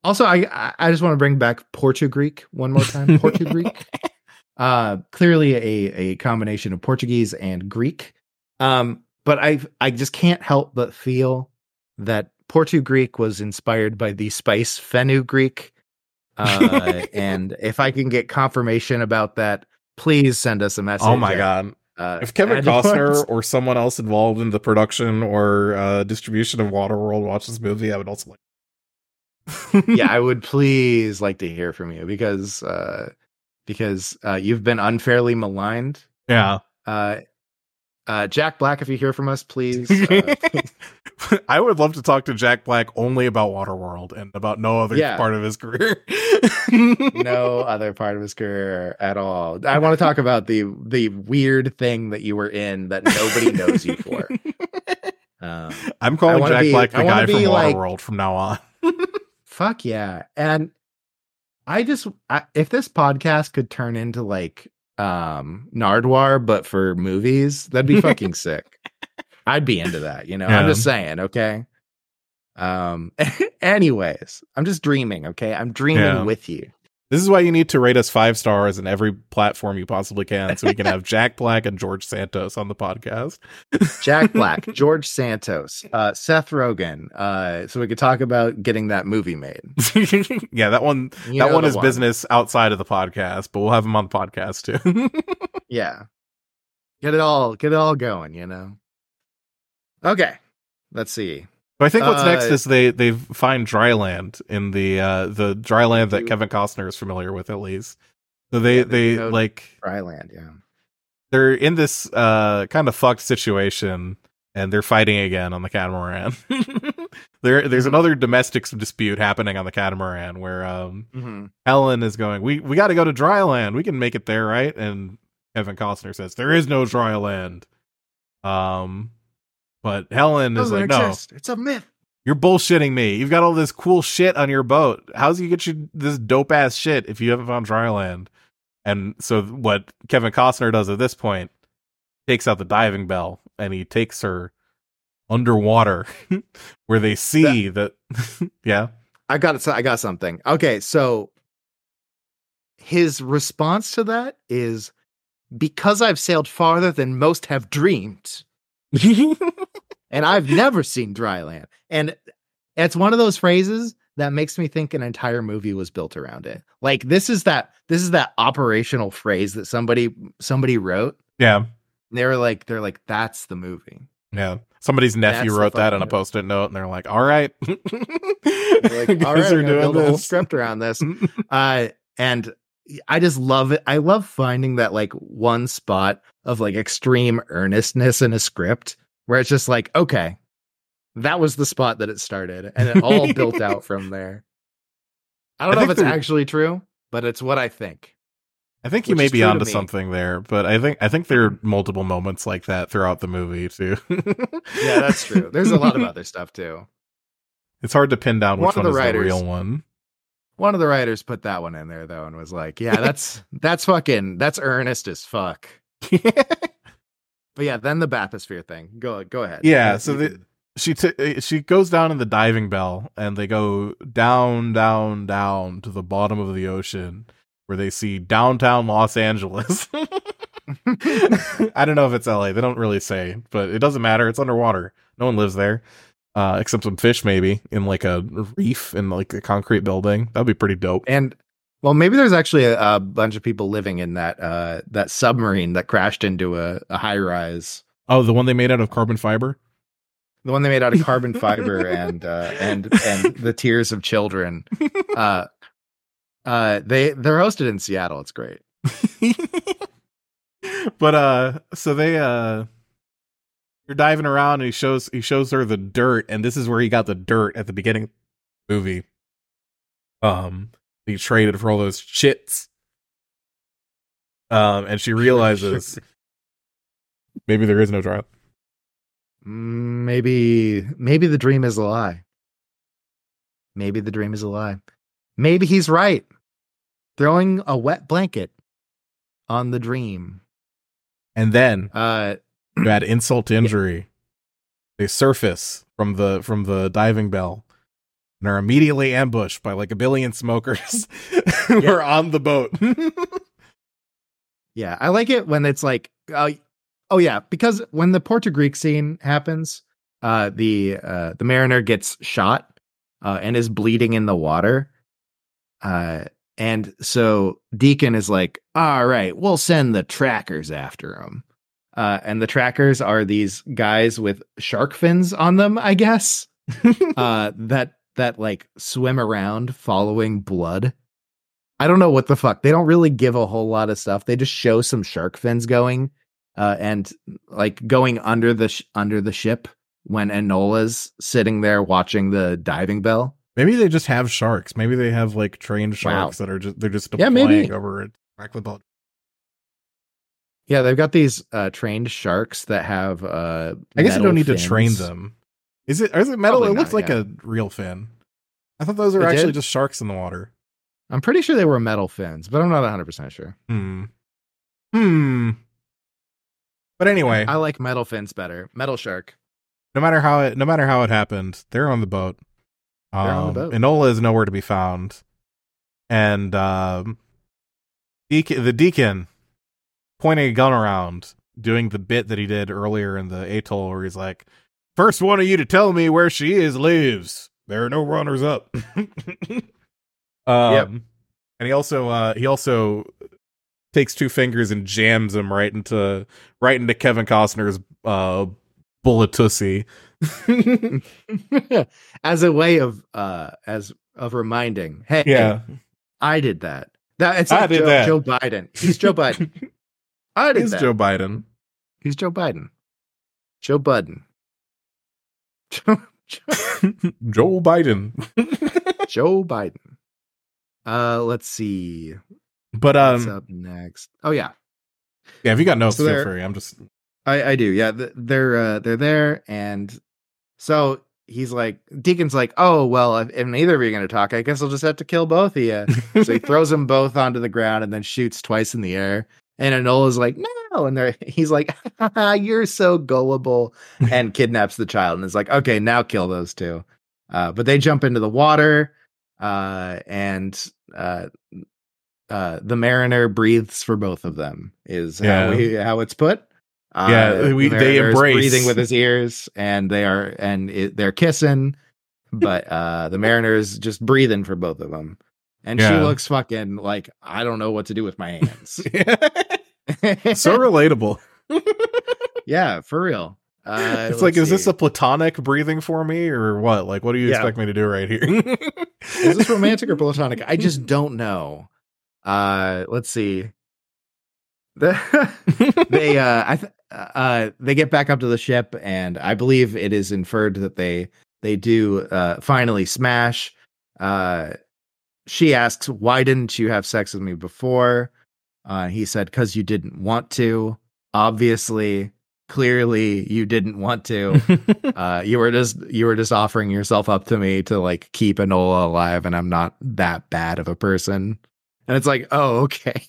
Also, I I- just want to bring back Portugreek one more time. Portugreek. uh clearly a a combination of Portuguese and Greek. Um, but I I just can't help but feel that Portugreek was inspired by the spice fenugreek. Uh, and if I can get confirmation about that, please send us a message. Oh my at, god. Uh, If Kevin Costner or someone else involved in the production or uh, distribution of Waterworld watched this movie, I would also like. Yeah, I would please like to hear from you because uh, because uh, you've been unfairly maligned. yeah. Uh, uh, Jack Black, if you hear from us, please. Uh, I would love to talk to Jack Black only about Waterworld and about no other Yeah. part of his career. no other part of his career at all. I want to talk about the the weird thing that you were in that nobody knows you for. Um, I'm calling Jack be- Black the guy from be like- Waterworld from now on. fuck yeah. And i just I, if this podcast could turn into like um Nardwuar but for movies that'd be fucking sick. I'd be into that you know? I'm just saying okay? Um anyways i'm just dreaming okay? I'm dreaming Yeah. with you This is why you need to rate us five stars in every platform you possibly can, so we can have Jack Black and George Santos on the podcast. jack black george santos uh seth rogen uh so we could talk about getting that movie made yeah, that one. You that one is business outside of the podcast, but we'll have him on the podcast too. yeah get it all get it all going you know okay let's see But I think what's next Uh, is they they find dry land in the uh the dry land that Kevin Costner is familiar with at least. So they Yeah, they they like Dryland, yeah. they're in this uh kind of fucked situation and they're fighting again on the catamaran. there there's Mhm. another domestic dispute happening on the catamaran where um Mm-hmm. Helen is going, We we gotta go to dry land. We can make it there, right? And Kevin Costner says, There is no dry land. Um but Helen is like, No, It's a myth. you're bullshitting me. You've got all this cool shit on your boat. How's you get you this dope ass shit if you haven't found dry land? And so what Kevin Costner does at this point takes out the diving bell and he takes her underwater where they see that, yeah. I got it. I got something. Okay, so his response to that is because I've sailed farther than most have dreamed, and I've never seen dry land. And it's one of those phrases that makes me think an entire movie was built around it. Like this is that this is that operational phrase that somebody somebody wrote. Yeah. They were like they're like that's the movie. Yeah. Somebody's nephew That's wrote that on a post-it note and they're like, "All right." Like, all right, I'm gonna build a whole script around this. Uh and I just love it. I love finding that like one spot of like extreme earnestness in a script where it's just like, okay, that was the spot that it started and it all built out from there. I don't I know if it's the- actually true, but it's what I think. I think you may be onto something there, but I think I think there are multiple moments like that throughout the movie too. Yeah, that's true. There's a lot of other stuff too. It's hard to pin down One which of one the is writers- the real one. One of the writers put that one in there though and was like, yeah, that's that's fucking that's earnest as fuck. But yeah, then the bathysphere thing. Go go ahead. Yeah, so the- she t- uh, she goes down in the diving bell and they go down down down to the bottom of the ocean where they see downtown Los Angeles. I don't know if it's LA. They don't really say, but it doesn't matter. It's underwater. No one lives there. Uh, except some fish maybe in like a reef in like a concrete building. That'd be pretty dope. And well, maybe there's actually a, a bunch of people living in that uh that submarine that crashed into a, a high rise. Oh, the one they made out of carbon fiber? The one they made out of carbon fiber and uh and and the tears of children. Uh uh they they're hosted in Seattle. It's great. but uh so they uh you're diving around and he shows he shows her the dirt and this is where he got the dirt at the beginning of the movie um he traded for all those chits um and she realizes maybe there is no trial Maybe maybe the dream is a lie. Maybe the dream is a lie. Maybe he's right. Throwing a wet blanket on the dream. and then Uh to add insult to injury they surface from the from the diving bell and are immediately ambushed by like a billion smokers who Yeah. are on the boat Yeah, I like it when it's like, uh, oh yeah, because when the Portugreek scene happens, uh, the uh, the mariner gets shot uh, and is bleeding in the water, uh, and so Deacon is like, all right, we'll send the trackers after him, uh, and the trackers are these guys with shark fins on them, I guess, uh, that that like swim around following blood. I don't know what the fuck. They don't really give a whole lot of stuff. They just show some shark fins going, uh, and like going under the sh- under the ship when Enola's sitting there watching the diving bell. Maybe they just have sharks. Maybe they have like trained Wow. sharks that are just they're just Yeah, deploying maybe. over it. Yeah, they've got these uh, trained sharks that have. Uh, I guess you don't need to train them. Is it? Is it metal? Probably it looks like yeah. a real fin. I thought those are It actually did? just sharks in the water. I'm pretty sure they were metal fins, but I'm not 100 percent sure. Hmm. Hmm. But anyway, I like metal fins better. Metal shark. no matter how it no matter how it happened, they're on the boat. They're on the Um, boat. Enola is nowhere to be found, and um, deacon, the deacon pointing a gun around, doing the bit that he did earlier in the atoll, where he's like, first one of you to tell me where she is lives. There are no runners up." um, Yep. and he also uh, he also takes two fingers and jams them right into right into Kevin Costner's uh bullet tussy. as a way of uh as of reminding hey yeah. i did that that it's I like did joe, that. joe biden he's joe biden i did He's that Joe Biden. he's joe biden joe budden joe, Biden. joe biden uh let's see but what's um up next oh yeah yeah, if you got notes, So feel free. I'm just I, I do. Yeah, they're uh, they're there, and so he's like, Deacon's like, oh well, if, if neither of you are gonna talk, I guess I'll just have to kill both of you. so he throws them both onto the ground and then shoots twice in the air. And Enola's like, no, and they're, he's like, you're so gullible, and kidnaps the child, and is like, okay, now kill those two. Uh, but they jump into the water, uh, and uh, uh, the mariner breathes for both of them. Is Yeah. how we how it's put. Uh, Yeah, the they embrace. breathing with his ears, and they are and it, they're kissing. but uh the Mariner's just breathing for both of them. And she looks fucking like I don't know what to do with my hands. so relatable. yeah, for real. Uh, it's like, let's is this a platonic breathing for me or what? Like, what do you Yeah. expect me to do right here? is this romantic or platonic? I just don't know. Uh, let's see. The, they uh, I th- uh, they get back up to the ship, and I believe it is inferred that they they do uh finally smash. Uh, she asks, "Why didn't you have sex with me before?" Uh, he said, "Cause you didn't want to. Obviously, clearly, you didn't want to." uh you were just you were just offering yourself up to me to like keep Enola alive and I'm not that bad of a person. And it's like, oh, okay.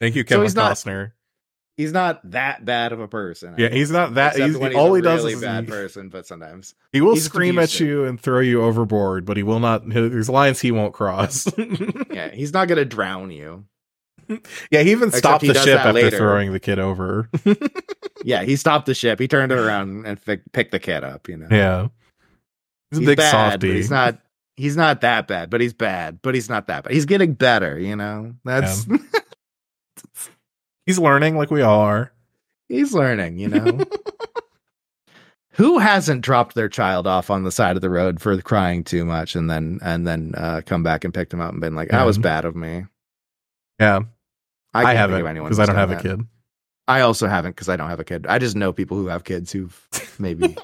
Thank you, So Kevin he's not- Costner. He's not that bad of a person. Yeah, he's not that. He's, when all he does is really is bad he, person, but sometimes. he will he's scream at you and throw you overboard, but he will not. There's lines he won't cross. Yeah, he's not gonna drown you. yeah, he even Except stopped he the ship after later. throwing the kid over. Yeah, he stopped the ship. He turned it around and fi- picked the kid up. You know, yeah, he's a he's big bad, softy. but he's not. He's not that bad, but he's bad. But he's not that bad. He's getting better. You know, that's He's learning like we all are. he's learning. You know. Who hasn't dropped their child off on the side of the road for crying too much and then and then uh, come back and picked him up and been like, "That was bad of me." Yeah, I, I, haven't anyone because I don't have a kid. I also haven't because I don't have a kid. I just know people who have kids who've maybe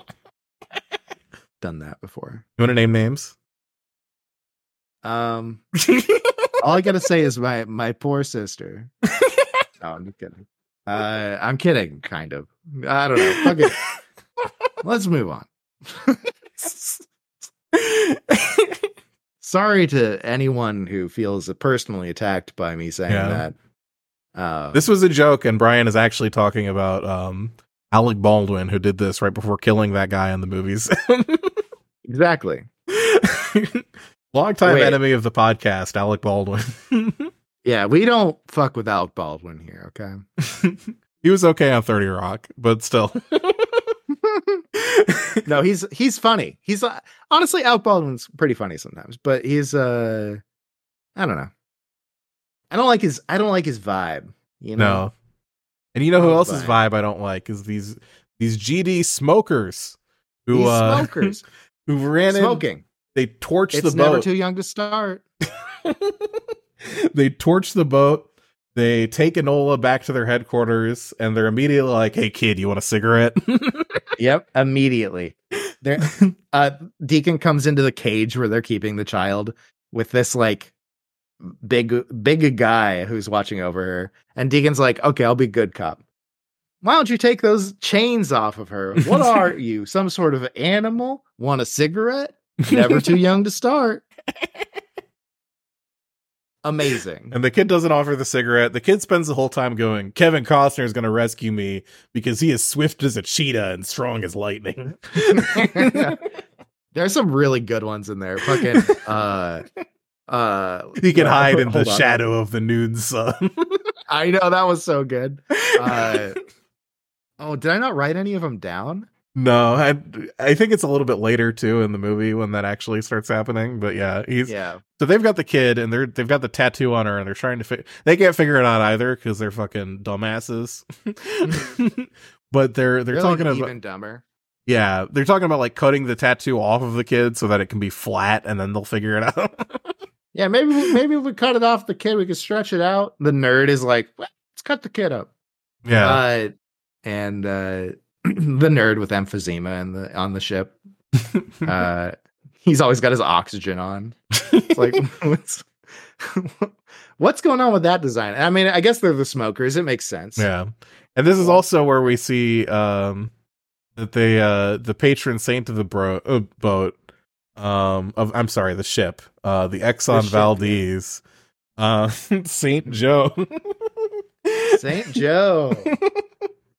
done that before. You want to name names? Um, all I gotta say is my my poor sister. No, I'm just kidding. Uh, I'm kidding, kind of. I don't know. It. Let's move on. Sorry to anyone who feels personally attacked by me saying Yeah. that. Uh, this was a joke, and Brian is actually talking about um, Alec Baldwin, who did this right before killing that guy in the movies. exactly. Longtime Wait. enemy of the podcast, Alec Baldwin. Yeah, we don't fuck with Alec Baldwin here. Okay. he was okay on 30 Rock, but still. no, he's he's funny. He's uh, honestly Alec Baldwin's pretty funny sometimes, but he's uh, I don't know. I don't like his I don't like his vibe. You know, No. And you know who else's vibe. vibe I don't like is these these GD smokers who These uh smokers who ran in smoking. they torch It's the boat. never too young to start. they torch the boat. They take Enola back to their headquarters, and they're immediately like, "Hey, kid, you want a cigarette?" Yep, immediately. There, uh, Deacon comes into the cage where they're keeping the child with this like big, big guy who's watching over her, and Deacon's like, "Okay, I'll be good cop. Why don't you take those chains off of her? What are you, some sort of animal? Want a cigarette? Never too young to start." Amazing. and the kid doesn't offer the cigarette. The kid spends the whole time going, "Kevin Costner is going to rescue me because he is swift as a cheetah and strong as lightning." There's some really good ones in there. Fucking uh uh he can uh, hide in the on. shadow of the noon sun. I know that was so good. Uh Oh, did I not write any of them down? No, I I think it's a little bit later too in the movie when that actually starts happening. But yeah, he's Yeah. so they've got the kid and they're they've got the tattoo on her and they're trying to fi- they can't figure it out either because they're fucking dumbasses. but they're they're, They're, talking like, about even dumber. yeah they're talking about like cutting the tattoo off of the kid so that it can be flat and then they'll figure it out. Yeah, maybe maybe if we cut it off the kid, we could stretch it out. The nerd is like, "Well, let's cut the kid up. yeah, Uh, and uh the nerd with emphysema in the on the ship. Uh he's always got his oxygen on. It's like what's what's going on with that design? I mean, I guess they're the smokers. It makes sense. Yeah. And this is also where we see um that they uh the patron saint of the bro- uh, boat um of I'm sorry, the ship, uh the Exxon ship, Valdez uh Saint Joe. Saint Joe.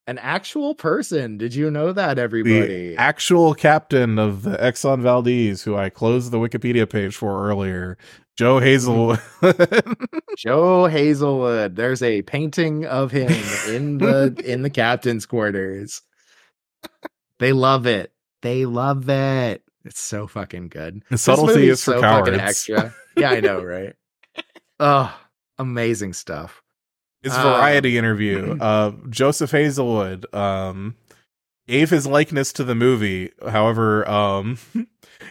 An actual person. Did you know that, everybody? the actual captain of the Exxon Valdez who I closed the Wikipedia page for earlier, Joe mm-hmm. Hazelwood. Joe Hazelwood. There's a painting of him in the in the captain's quarters. They love it. They love it. It's so fucking good. The subtlety is for so cowards. fucking extra. Yeah, I know, right? oh, amazing stuff. His Uh, variety interview. Uh, Joseph Hazelwood um, gave his likeness to the movie. However, um,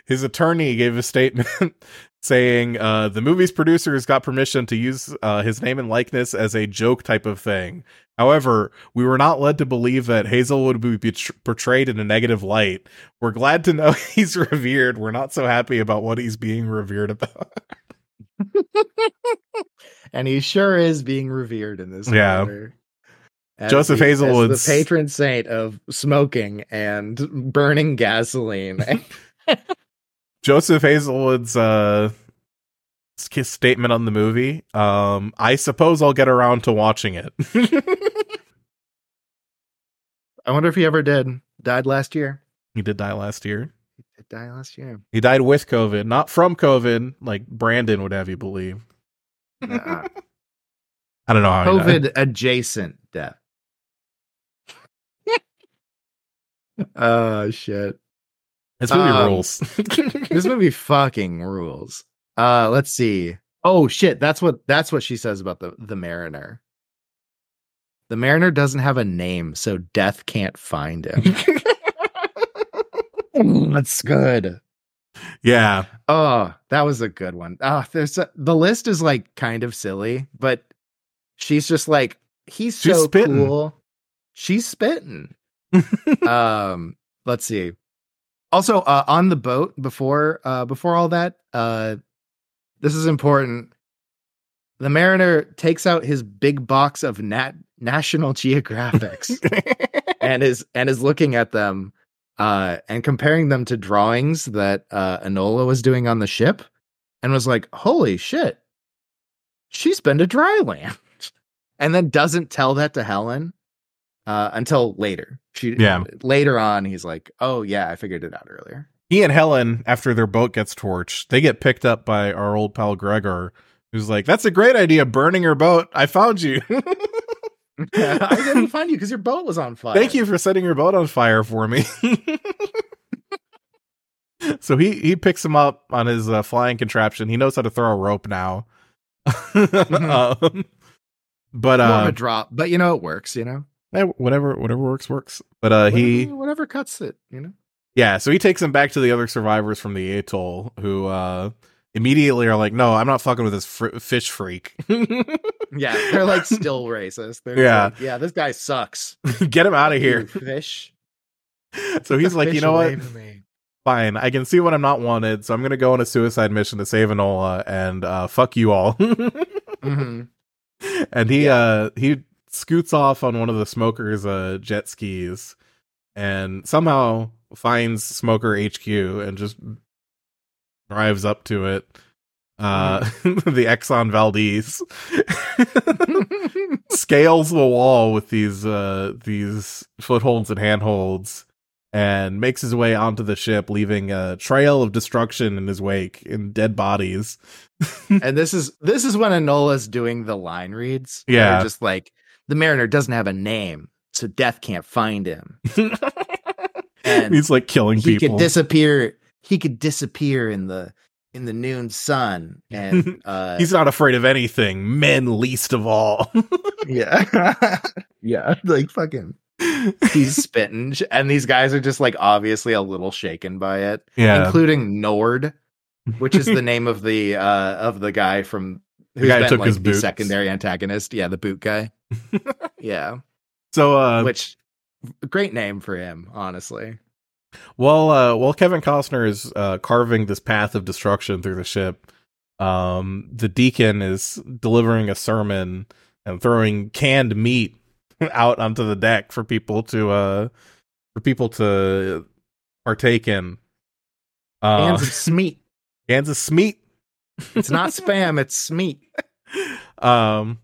his attorney gave a statement saying uh, the movie's producers got permission to use uh, his name and likeness as a joke type of thing. However, we were not led to believe that Hazelwood would be bet- portrayed in a negative light. We're glad to know he's revered. We're not so happy about what he's being revered about. And he sure is being revered in this. Yeah. As Joseph Hazelwood's- the patron saint of smoking and burning gasoline. Joseph Hazelwood's uh statement on the movie. Um, I suppose I'll get around to watching it. I wonder if he ever did. Died last year. he did die last year. He did die last year. He died with COVID, not from COVID, like Brandon would have you believe. Uh, I don't know how. he died. COVID adjacent death. oh shit. This movie um, rules. This movie fucking rules. Uh let's see. Oh shit, that's what that's what she says about the the Mariner. The Mariner doesn't have a name, so death can't find him. that's good. Yeah, Oh, that was a good one. Oh, there's a, the list is like kind of silly, but she's just like he's She's so spitting. cool. She's spitting. um, let's see. Also, uh, on the boat before uh before all that, uh, this is important. The Mariner takes out his big box of nat National Geographics and is and is looking at them uh and comparing them to drawings that uh Enola was doing on the ship and was like, "Holy shit. She's been to dry land." and then doesn't tell that to Helen uh until later. She Yeah. later on he's like, "Oh yeah, I figured it out earlier." he and Helen, after their boat gets torched, they get picked up by our old pal Gregor, who's like, "That's a great idea, burning your boat. I found you. I didn't find you because your boat was on fire. Thank you for setting your boat on fire for me." so he he picks him up on his uh, flying contraption. He knows how to throw a rope now. um, but uh, a drop, but you know it works. You know, eh, whatever whatever works works. But uh, he whatever, whatever cuts it. You know. Yeah, so he takes him back to the other survivors from the atoll who uh immediately are like, "No, I'm not fucking with this fr- fish freak. Yeah, they're like still racist. They're Yeah. like, yeah, this guy sucks. Get him out of You here." fish. So he's The like, "You know what? away from me." Fine. I can see when I'm not wanted, so I'm going to go on a suicide mission to save Enola and uh fuck you all." Mhm. and he uh he scoots off on one of the smokers uh jet skis and somehow finds smoker HQ and just drives up to it uh the Exxon Valdez scales the wall with these uh these footholds and handholds and makes his way onto the ship leaving a trail of destruction in his wake in dead bodies and this is this is when Enola's doing the line reads. Yeah. just like the Mariner doesn't have a name, so death can't find him. And he's like killing he people He could disappear. He could disappear in the in the noon sun, and uh, He's not afraid of anything, men least of all. yeah, yeah, like fucking. He's spitting, and these guys are just like obviously a little shaken by it. yeah. including Nord, which is the name of the uh of the guy from who's guy who been took like his the boots. secondary antagonist. Yeah, the boot guy. yeah, so uh which great name for him, honestly. While uh while Kevin Costner is uh carving this path of destruction through the ship, um the deacon is delivering a sermon and throwing canned meat out onto the deck for people to uh for people to partake in. Uh Cans of Smeat. cans of meat. It's not spam, it's Smeat. um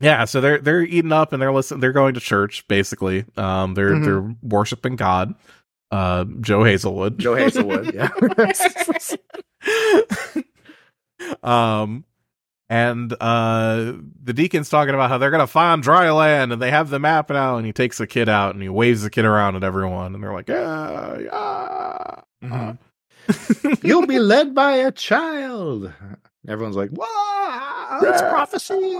yeah so they're they're eating up and they're listening they're going to church basically um they're Mhm. they're worshiping god uh joe hazelwood Joe Hazelwood. Yeah. um and uh the deacon's talking about how they're gonna find dry land and they have the map now and he takes the kid out and he waves the kid around at everyone and they're like yeah yeah Mm-hmm. You'll be led by a child. Everyone's like, "Wow, it's prophecy!"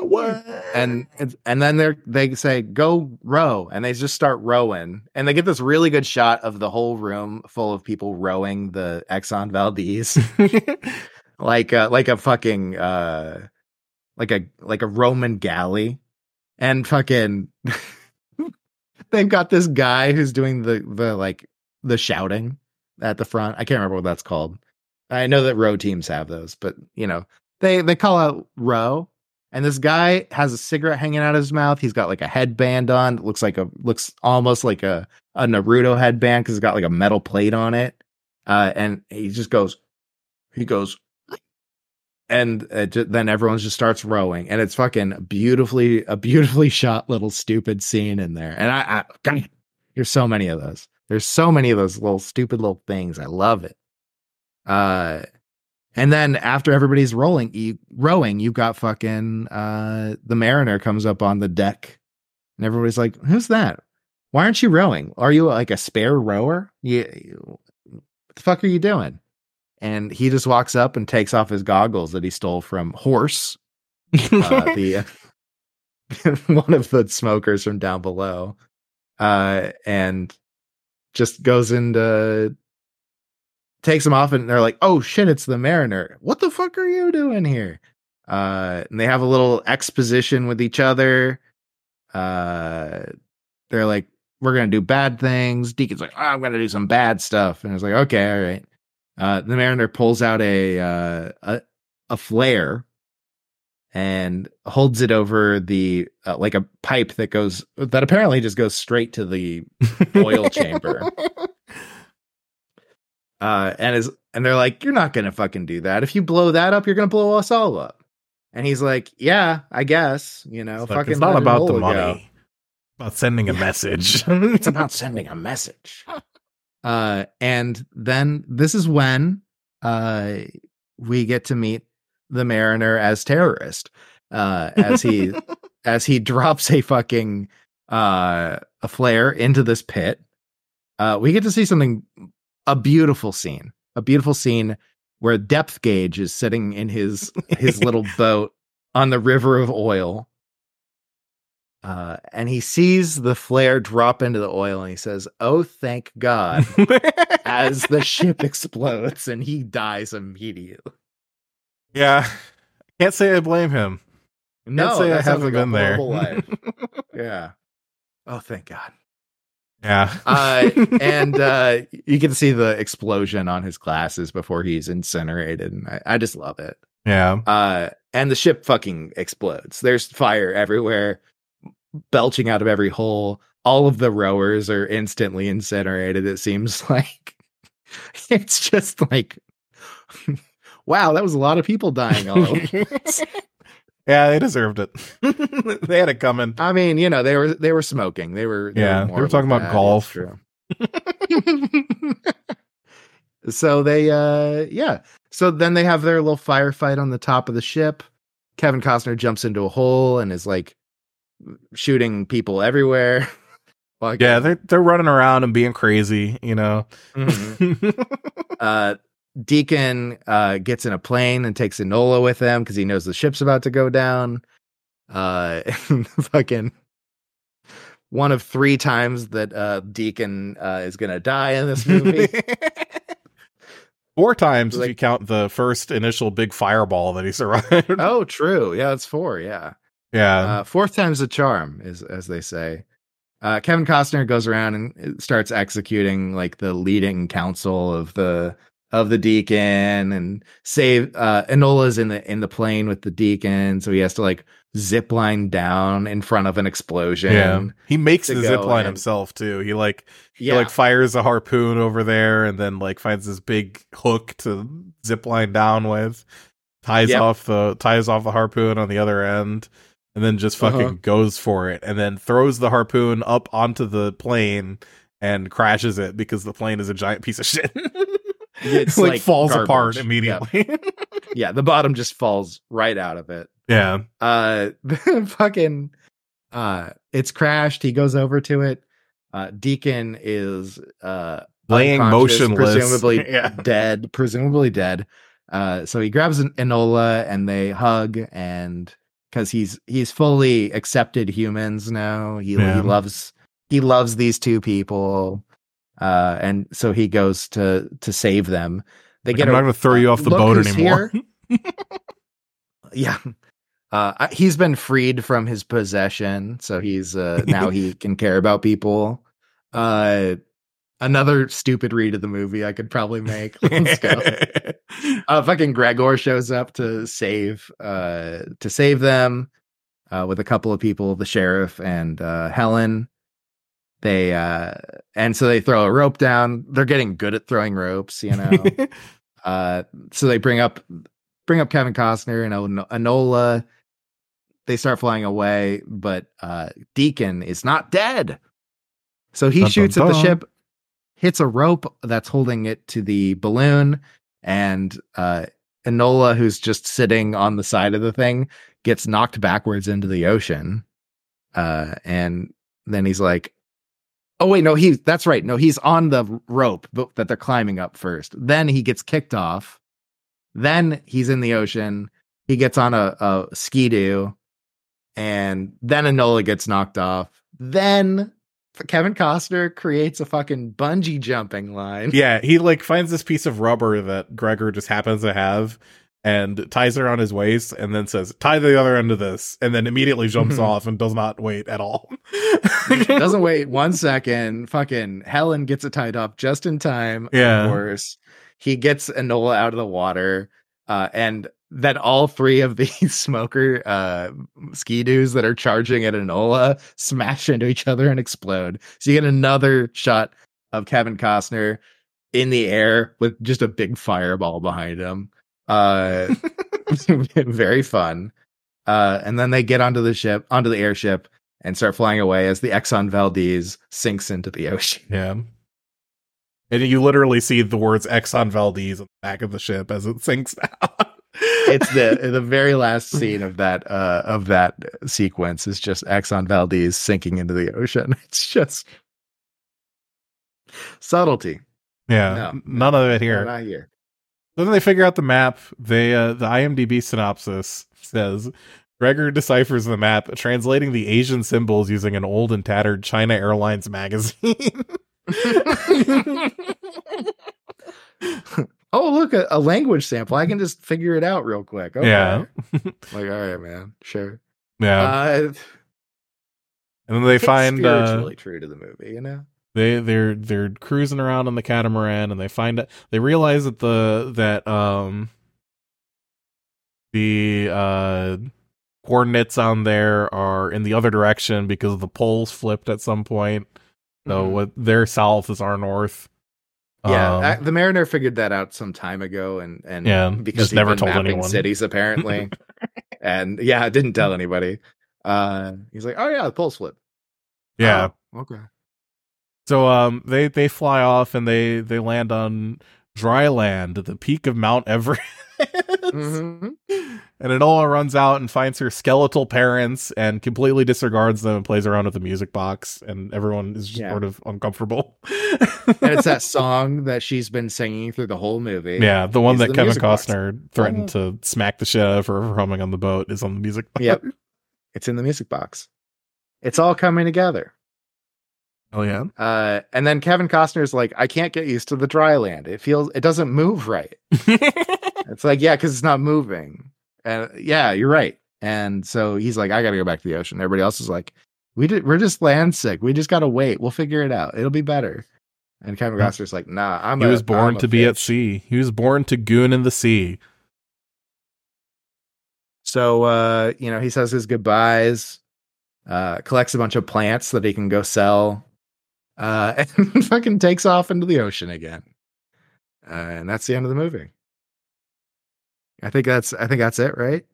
And and then they they say, "Go row," and they just start rowing, and they get this really good shot of the whole room full of people rowing the Exxon Valdez, like uh, like a fucking uh, like a like a Roman galley, and fucking they've got this guy who's doing the the like the shouting at the front. I can't remember what that's called. I know that row teams have those, but you know, they they call out row and this guy has a cigarette hanging out of his mouth. He's got like a headband on. It looks like a looks almost like a a Naruto headband because it's got like a metal plate on it. Uh, and he just goes, he goes, and then everyone just starts rowing, and it's fucking beautifully a beautifully shot little stupid scene in there. And I, I God, there's so many of those. There's so many of those little stupid little things. I love it. Uh, and then after everybody's rolling, you, rowing, you've got fucking uh, the mariner comes up on the deck, and everybody's like, "Who's that? Why aren't you rowing? Are you like a spare rower? You, you what the fuck are you doing?" And he just walks up and takes off his goggles that he stole from Horse, uh, the one of the smokers from down below, uh, and just goes into takes them off and they're like, "Oh shit, it's the Mariner. What the fuck are you doing here?" Uh, and they have a little exposition with each other. Uh, they're like, "We're gonna do bad things." Deacon's like, oh, "I'm gonna do some bad stuff," and it's like, "Okay, all right." Uh, the Mariner pulls out a uh, a a flare and holds it over the uh, like a pipe that goes that apparently just goes straight to the oil chamber. Uh, and is and they're like, "You're not gonna fucking do that. If you blow that up, you're gonna blow us all up." And he's like, "Yeah, I guess. You know, it's fucking. Like, it's not about the money. About sending a message. it's about sending a message. Uh, and then this is when uh we get to meet the Mariner as terrorist. Uh, as he as he drops a fucking uh a flare into this pit. Uh, we get to see something a beautiful scene, a beautiful scene where depth gauge is sitting in his his little boat on the river of oil. Uh, and he sees the flare drop into the oil and he says, Oh, thank God, as the ship explodes and he dies immediately. Yeah. Can't say I blame him. No, Can't say I haven't like been there. Yeah. Oh, thank God. Yeah. uh, and uh, you can see the explosion on his glasses before he's incinerated. And I, I just love it. Yeah. Uh, and the ship fucking explodes. There's fire everywhere, belching out of every hole. All of the rowers are instantly incinerated. It seems like it's just like, wow, that was a lot of people dying all over. Yeah, they deserved it. they had it coming. I mean, you know, they were they were smoking. They were they yeah. Were they were talking about golf. True. so they, uh yeah. So then they have their little firefight on the top of the ship. Kevin Costner jumps into a hole and is like shooting people everywhere. like, yeah, they're they're running around and being crazy, you know. Mm-hmm. uh Deacon uh, gets in a plane and takes Enola with him because he knows the ship's about to go down. Uh, fucking one of three times that uh, Deacon uh, is gonna die in this movie. four times like, if you count the first initial big fireball that he survived. Oh, true. Yeah, it's four. Yeah, yeah. Uh, fourth time's a charm, is as they say. Uh, Kevin Costner goes around and starts executing like the leading council of the of the deacon and save uh Enola's in the in the plane with the deacon, so he has to like zip line down in front of an explosion. Yeah. He makes the zip line and, himself too. He like yeah. he like fires a harpoon over there and then like finds this big hook to zip line down with, ties yep. off the ties off the harpoon on the other end, and then just fucking uh-huh. goes for it and then throws the harpoon up onto the plane and crashes it because the plane is a giant piece of shit. it's like, like falls garbage. apart immediately. Yeah. yeah, the bottom just falls right out of it. Yeah. Uh fucking uh it's crashed. He goes over to it. Uh Deacon is uh laying motionless, presumably yeah. dead, presumably dead. Uh, so he grabs an Enola and they hug, and because he's he's fully accepted humans now, he, Yeah. he loves he loves these two people, uh, and so he goes to to save them. They Like, I'm not going to throw you off the boat anymore. yeah. Uh, he's been freed from his possession, so he's uh, now he can care about people. Uh, another stupid read of the movie I could probably make. Let's go. uh, fucking Gregor shows up to save uh, to save them uh, with a couple of people, the sheriff and uh, Helen. They uh, and so they throw a rope down. They're getting good at throwing ropes, you know. Uh, so they bring up bring up Kevin Costner and Enola. They start flying away, but uh, Deacon is not dead. So he Dun, dun, shoots at the dun. ship, hits a rope that's holding it to the balloon, and uh, Enola, who's just sitting on the side of the thing, gets knocked backwards into the ocean. Uh, and then he's like, "Oh wait, no, he that's right. No, he's on the rope that they're climbing up first. Then he gets kicked off. Then he's in the ocean. He gets on a, a ski-doo, and then Enola gets knocked off. Then Kevin Costner creates a fucking bungee jumping line. yeah, he like finds this piece of rubber that Gregor just happens to have and ties it around his waist and then says, tie the other end of this, and then immediately jumps Mhm. off and does not wait at all. Doesn't wait one second. Fucking Helen gets it tied up just in time. Yeah. Of course. He gets Enola out of the water. Uh, and then all three of these smoker uh, ski doos that are charging at Enola smash into each other and explode. So you get another shot of Kevin Costner in the air with just a big fireball behind him. Uh, very fun. Uh, and then they get onto the ship, onto the airship, and start flying away as the Exxon Valdez sinks into the ocean. Yeah. And you literally see the words Exxon Valdez on the back of the ship as it sinks down. It's the the very last scene of that uh, of that sequence is just Exxon Valdez sinking into the ocean. It's just subtlety. yeah, No. none of it here. not here. Then they figure out the map. They uh, the IMDb synopsis says Gregor deciphers the map, translating the Asian symbols using an old and tattered China Airlines magazine. oh, look, a, a language sample. I can just figure it out real quick. Okay. Yeah. like, all right, man. Sure. yeah, Uh, and then they find uh, spiritually true to the movie, you know? They they're they're cruising around on the catamaran, and they find it. they realize that the that um the uh coordinates on there are in the other direction because the poles flipped at some point. So Mhm. what their south is our north. Yeah, Um, I- the Mariner figured that out some time ago, and and Yeah, because he'd never told anyone. cities apparently, and yeah, didn't tell anybody. Uh, he's like, oh yeah, the poles flip. yeah. Oh, okay. So um they they fly off and they they land on dry land at the peak of Mount Everest. Mhm. And Enola runs out and finds her skeletal parents and completely disregards them and plays around with the music box and everyone is just Yeah. sort of uncomfortable. And it's that song that she's been singing through the whole movie. yeah, the one that the Kevin music box. Costner threatened to smack the shit out of her for humming on the boat is on the music box. Yep. It's in the music box. It's all coming together. Oh yeah. Uh, and then Kevin Costner's like, I can't get used to the dry land. It feels, it doesn't move right. It's like, yeah, because it's not moving. And yeah, you're right. And so he's like, I got to go back to the ocean. Everybody else is like, we did, we're just land sick. We just got to wait. We'll figure it out. It'll be better. And Kevin. Costner's like, Nah, I'm. he a- was born to be at sea. He was born to goon in the sea. So uh, you know, he says his goodbyes, uh, collects a bunch of plants that he can go sell, uh, and fucking takes off into the ocean again. Uh, and that's the end of the movie. I think that's I think that's it, right?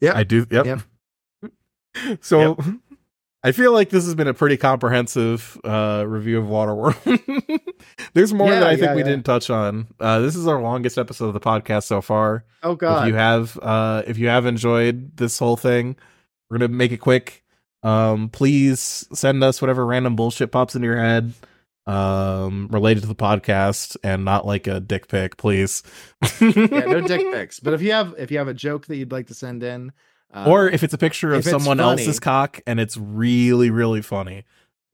Yeah, I do. Yep. Yep. So I feel like this has been a pretty comprehensive uh, review of Waterworld. There's more Yeah, that I think we yeah. didn't touch on. Uh, this is our longest episode of the podcast so far. Oh God. If you have, uh, if you have enjoyed this whole thing, we're gonna make it quick. Um, please send us whatever random bullshit pops into your head. um related to the podcast and not like a dick pic please. Yeah, no dick pics. But if you have if you have a joke that you'd like to send in, uh, or if it's a picture of someone funny- else's cock and it's really really funny.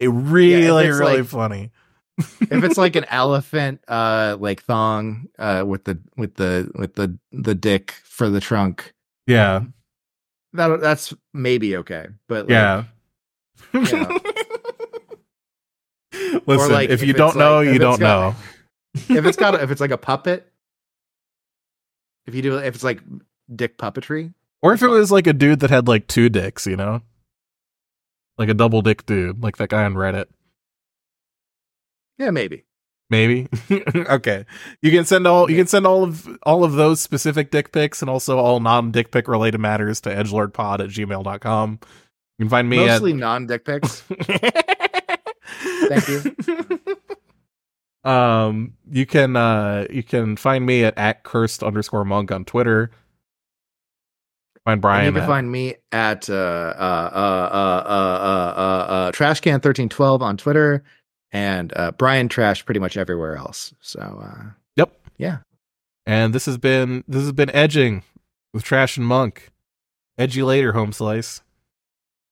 It really it's really like- funny. if it's like an elephant uh like thong uh with the with the with the the dick for the trunk. Yeah that that's maybe okay but like, yeah. Yeah. listen like, if if you don't know like- you don't got- know. if it's got a, if it's like a puppet if you do if it's like dick puppetry or if it was like a dude that had like two dicks you know? Like a double dick dude like that guy on reddit. Yeah maybe maybe. Okay. You can send all you can send all of all of those specific dick pics and also all non-dick pic related matters to edgelordpod at gmail.com you can find me mostly non-dick pics. At Thank you. Um you can uh you can find me at at cursed underscore monk on twitter. Find And brian you can at- find me at uh, uh, uh, uh, uh, uh, uh, trashcan1312 on Twitter and uh, Brian Trash pretty much everywhere else. So, uh, Yep. Yeah. And this has been this has been edging with Trash and Monk. Edgy later, home slice.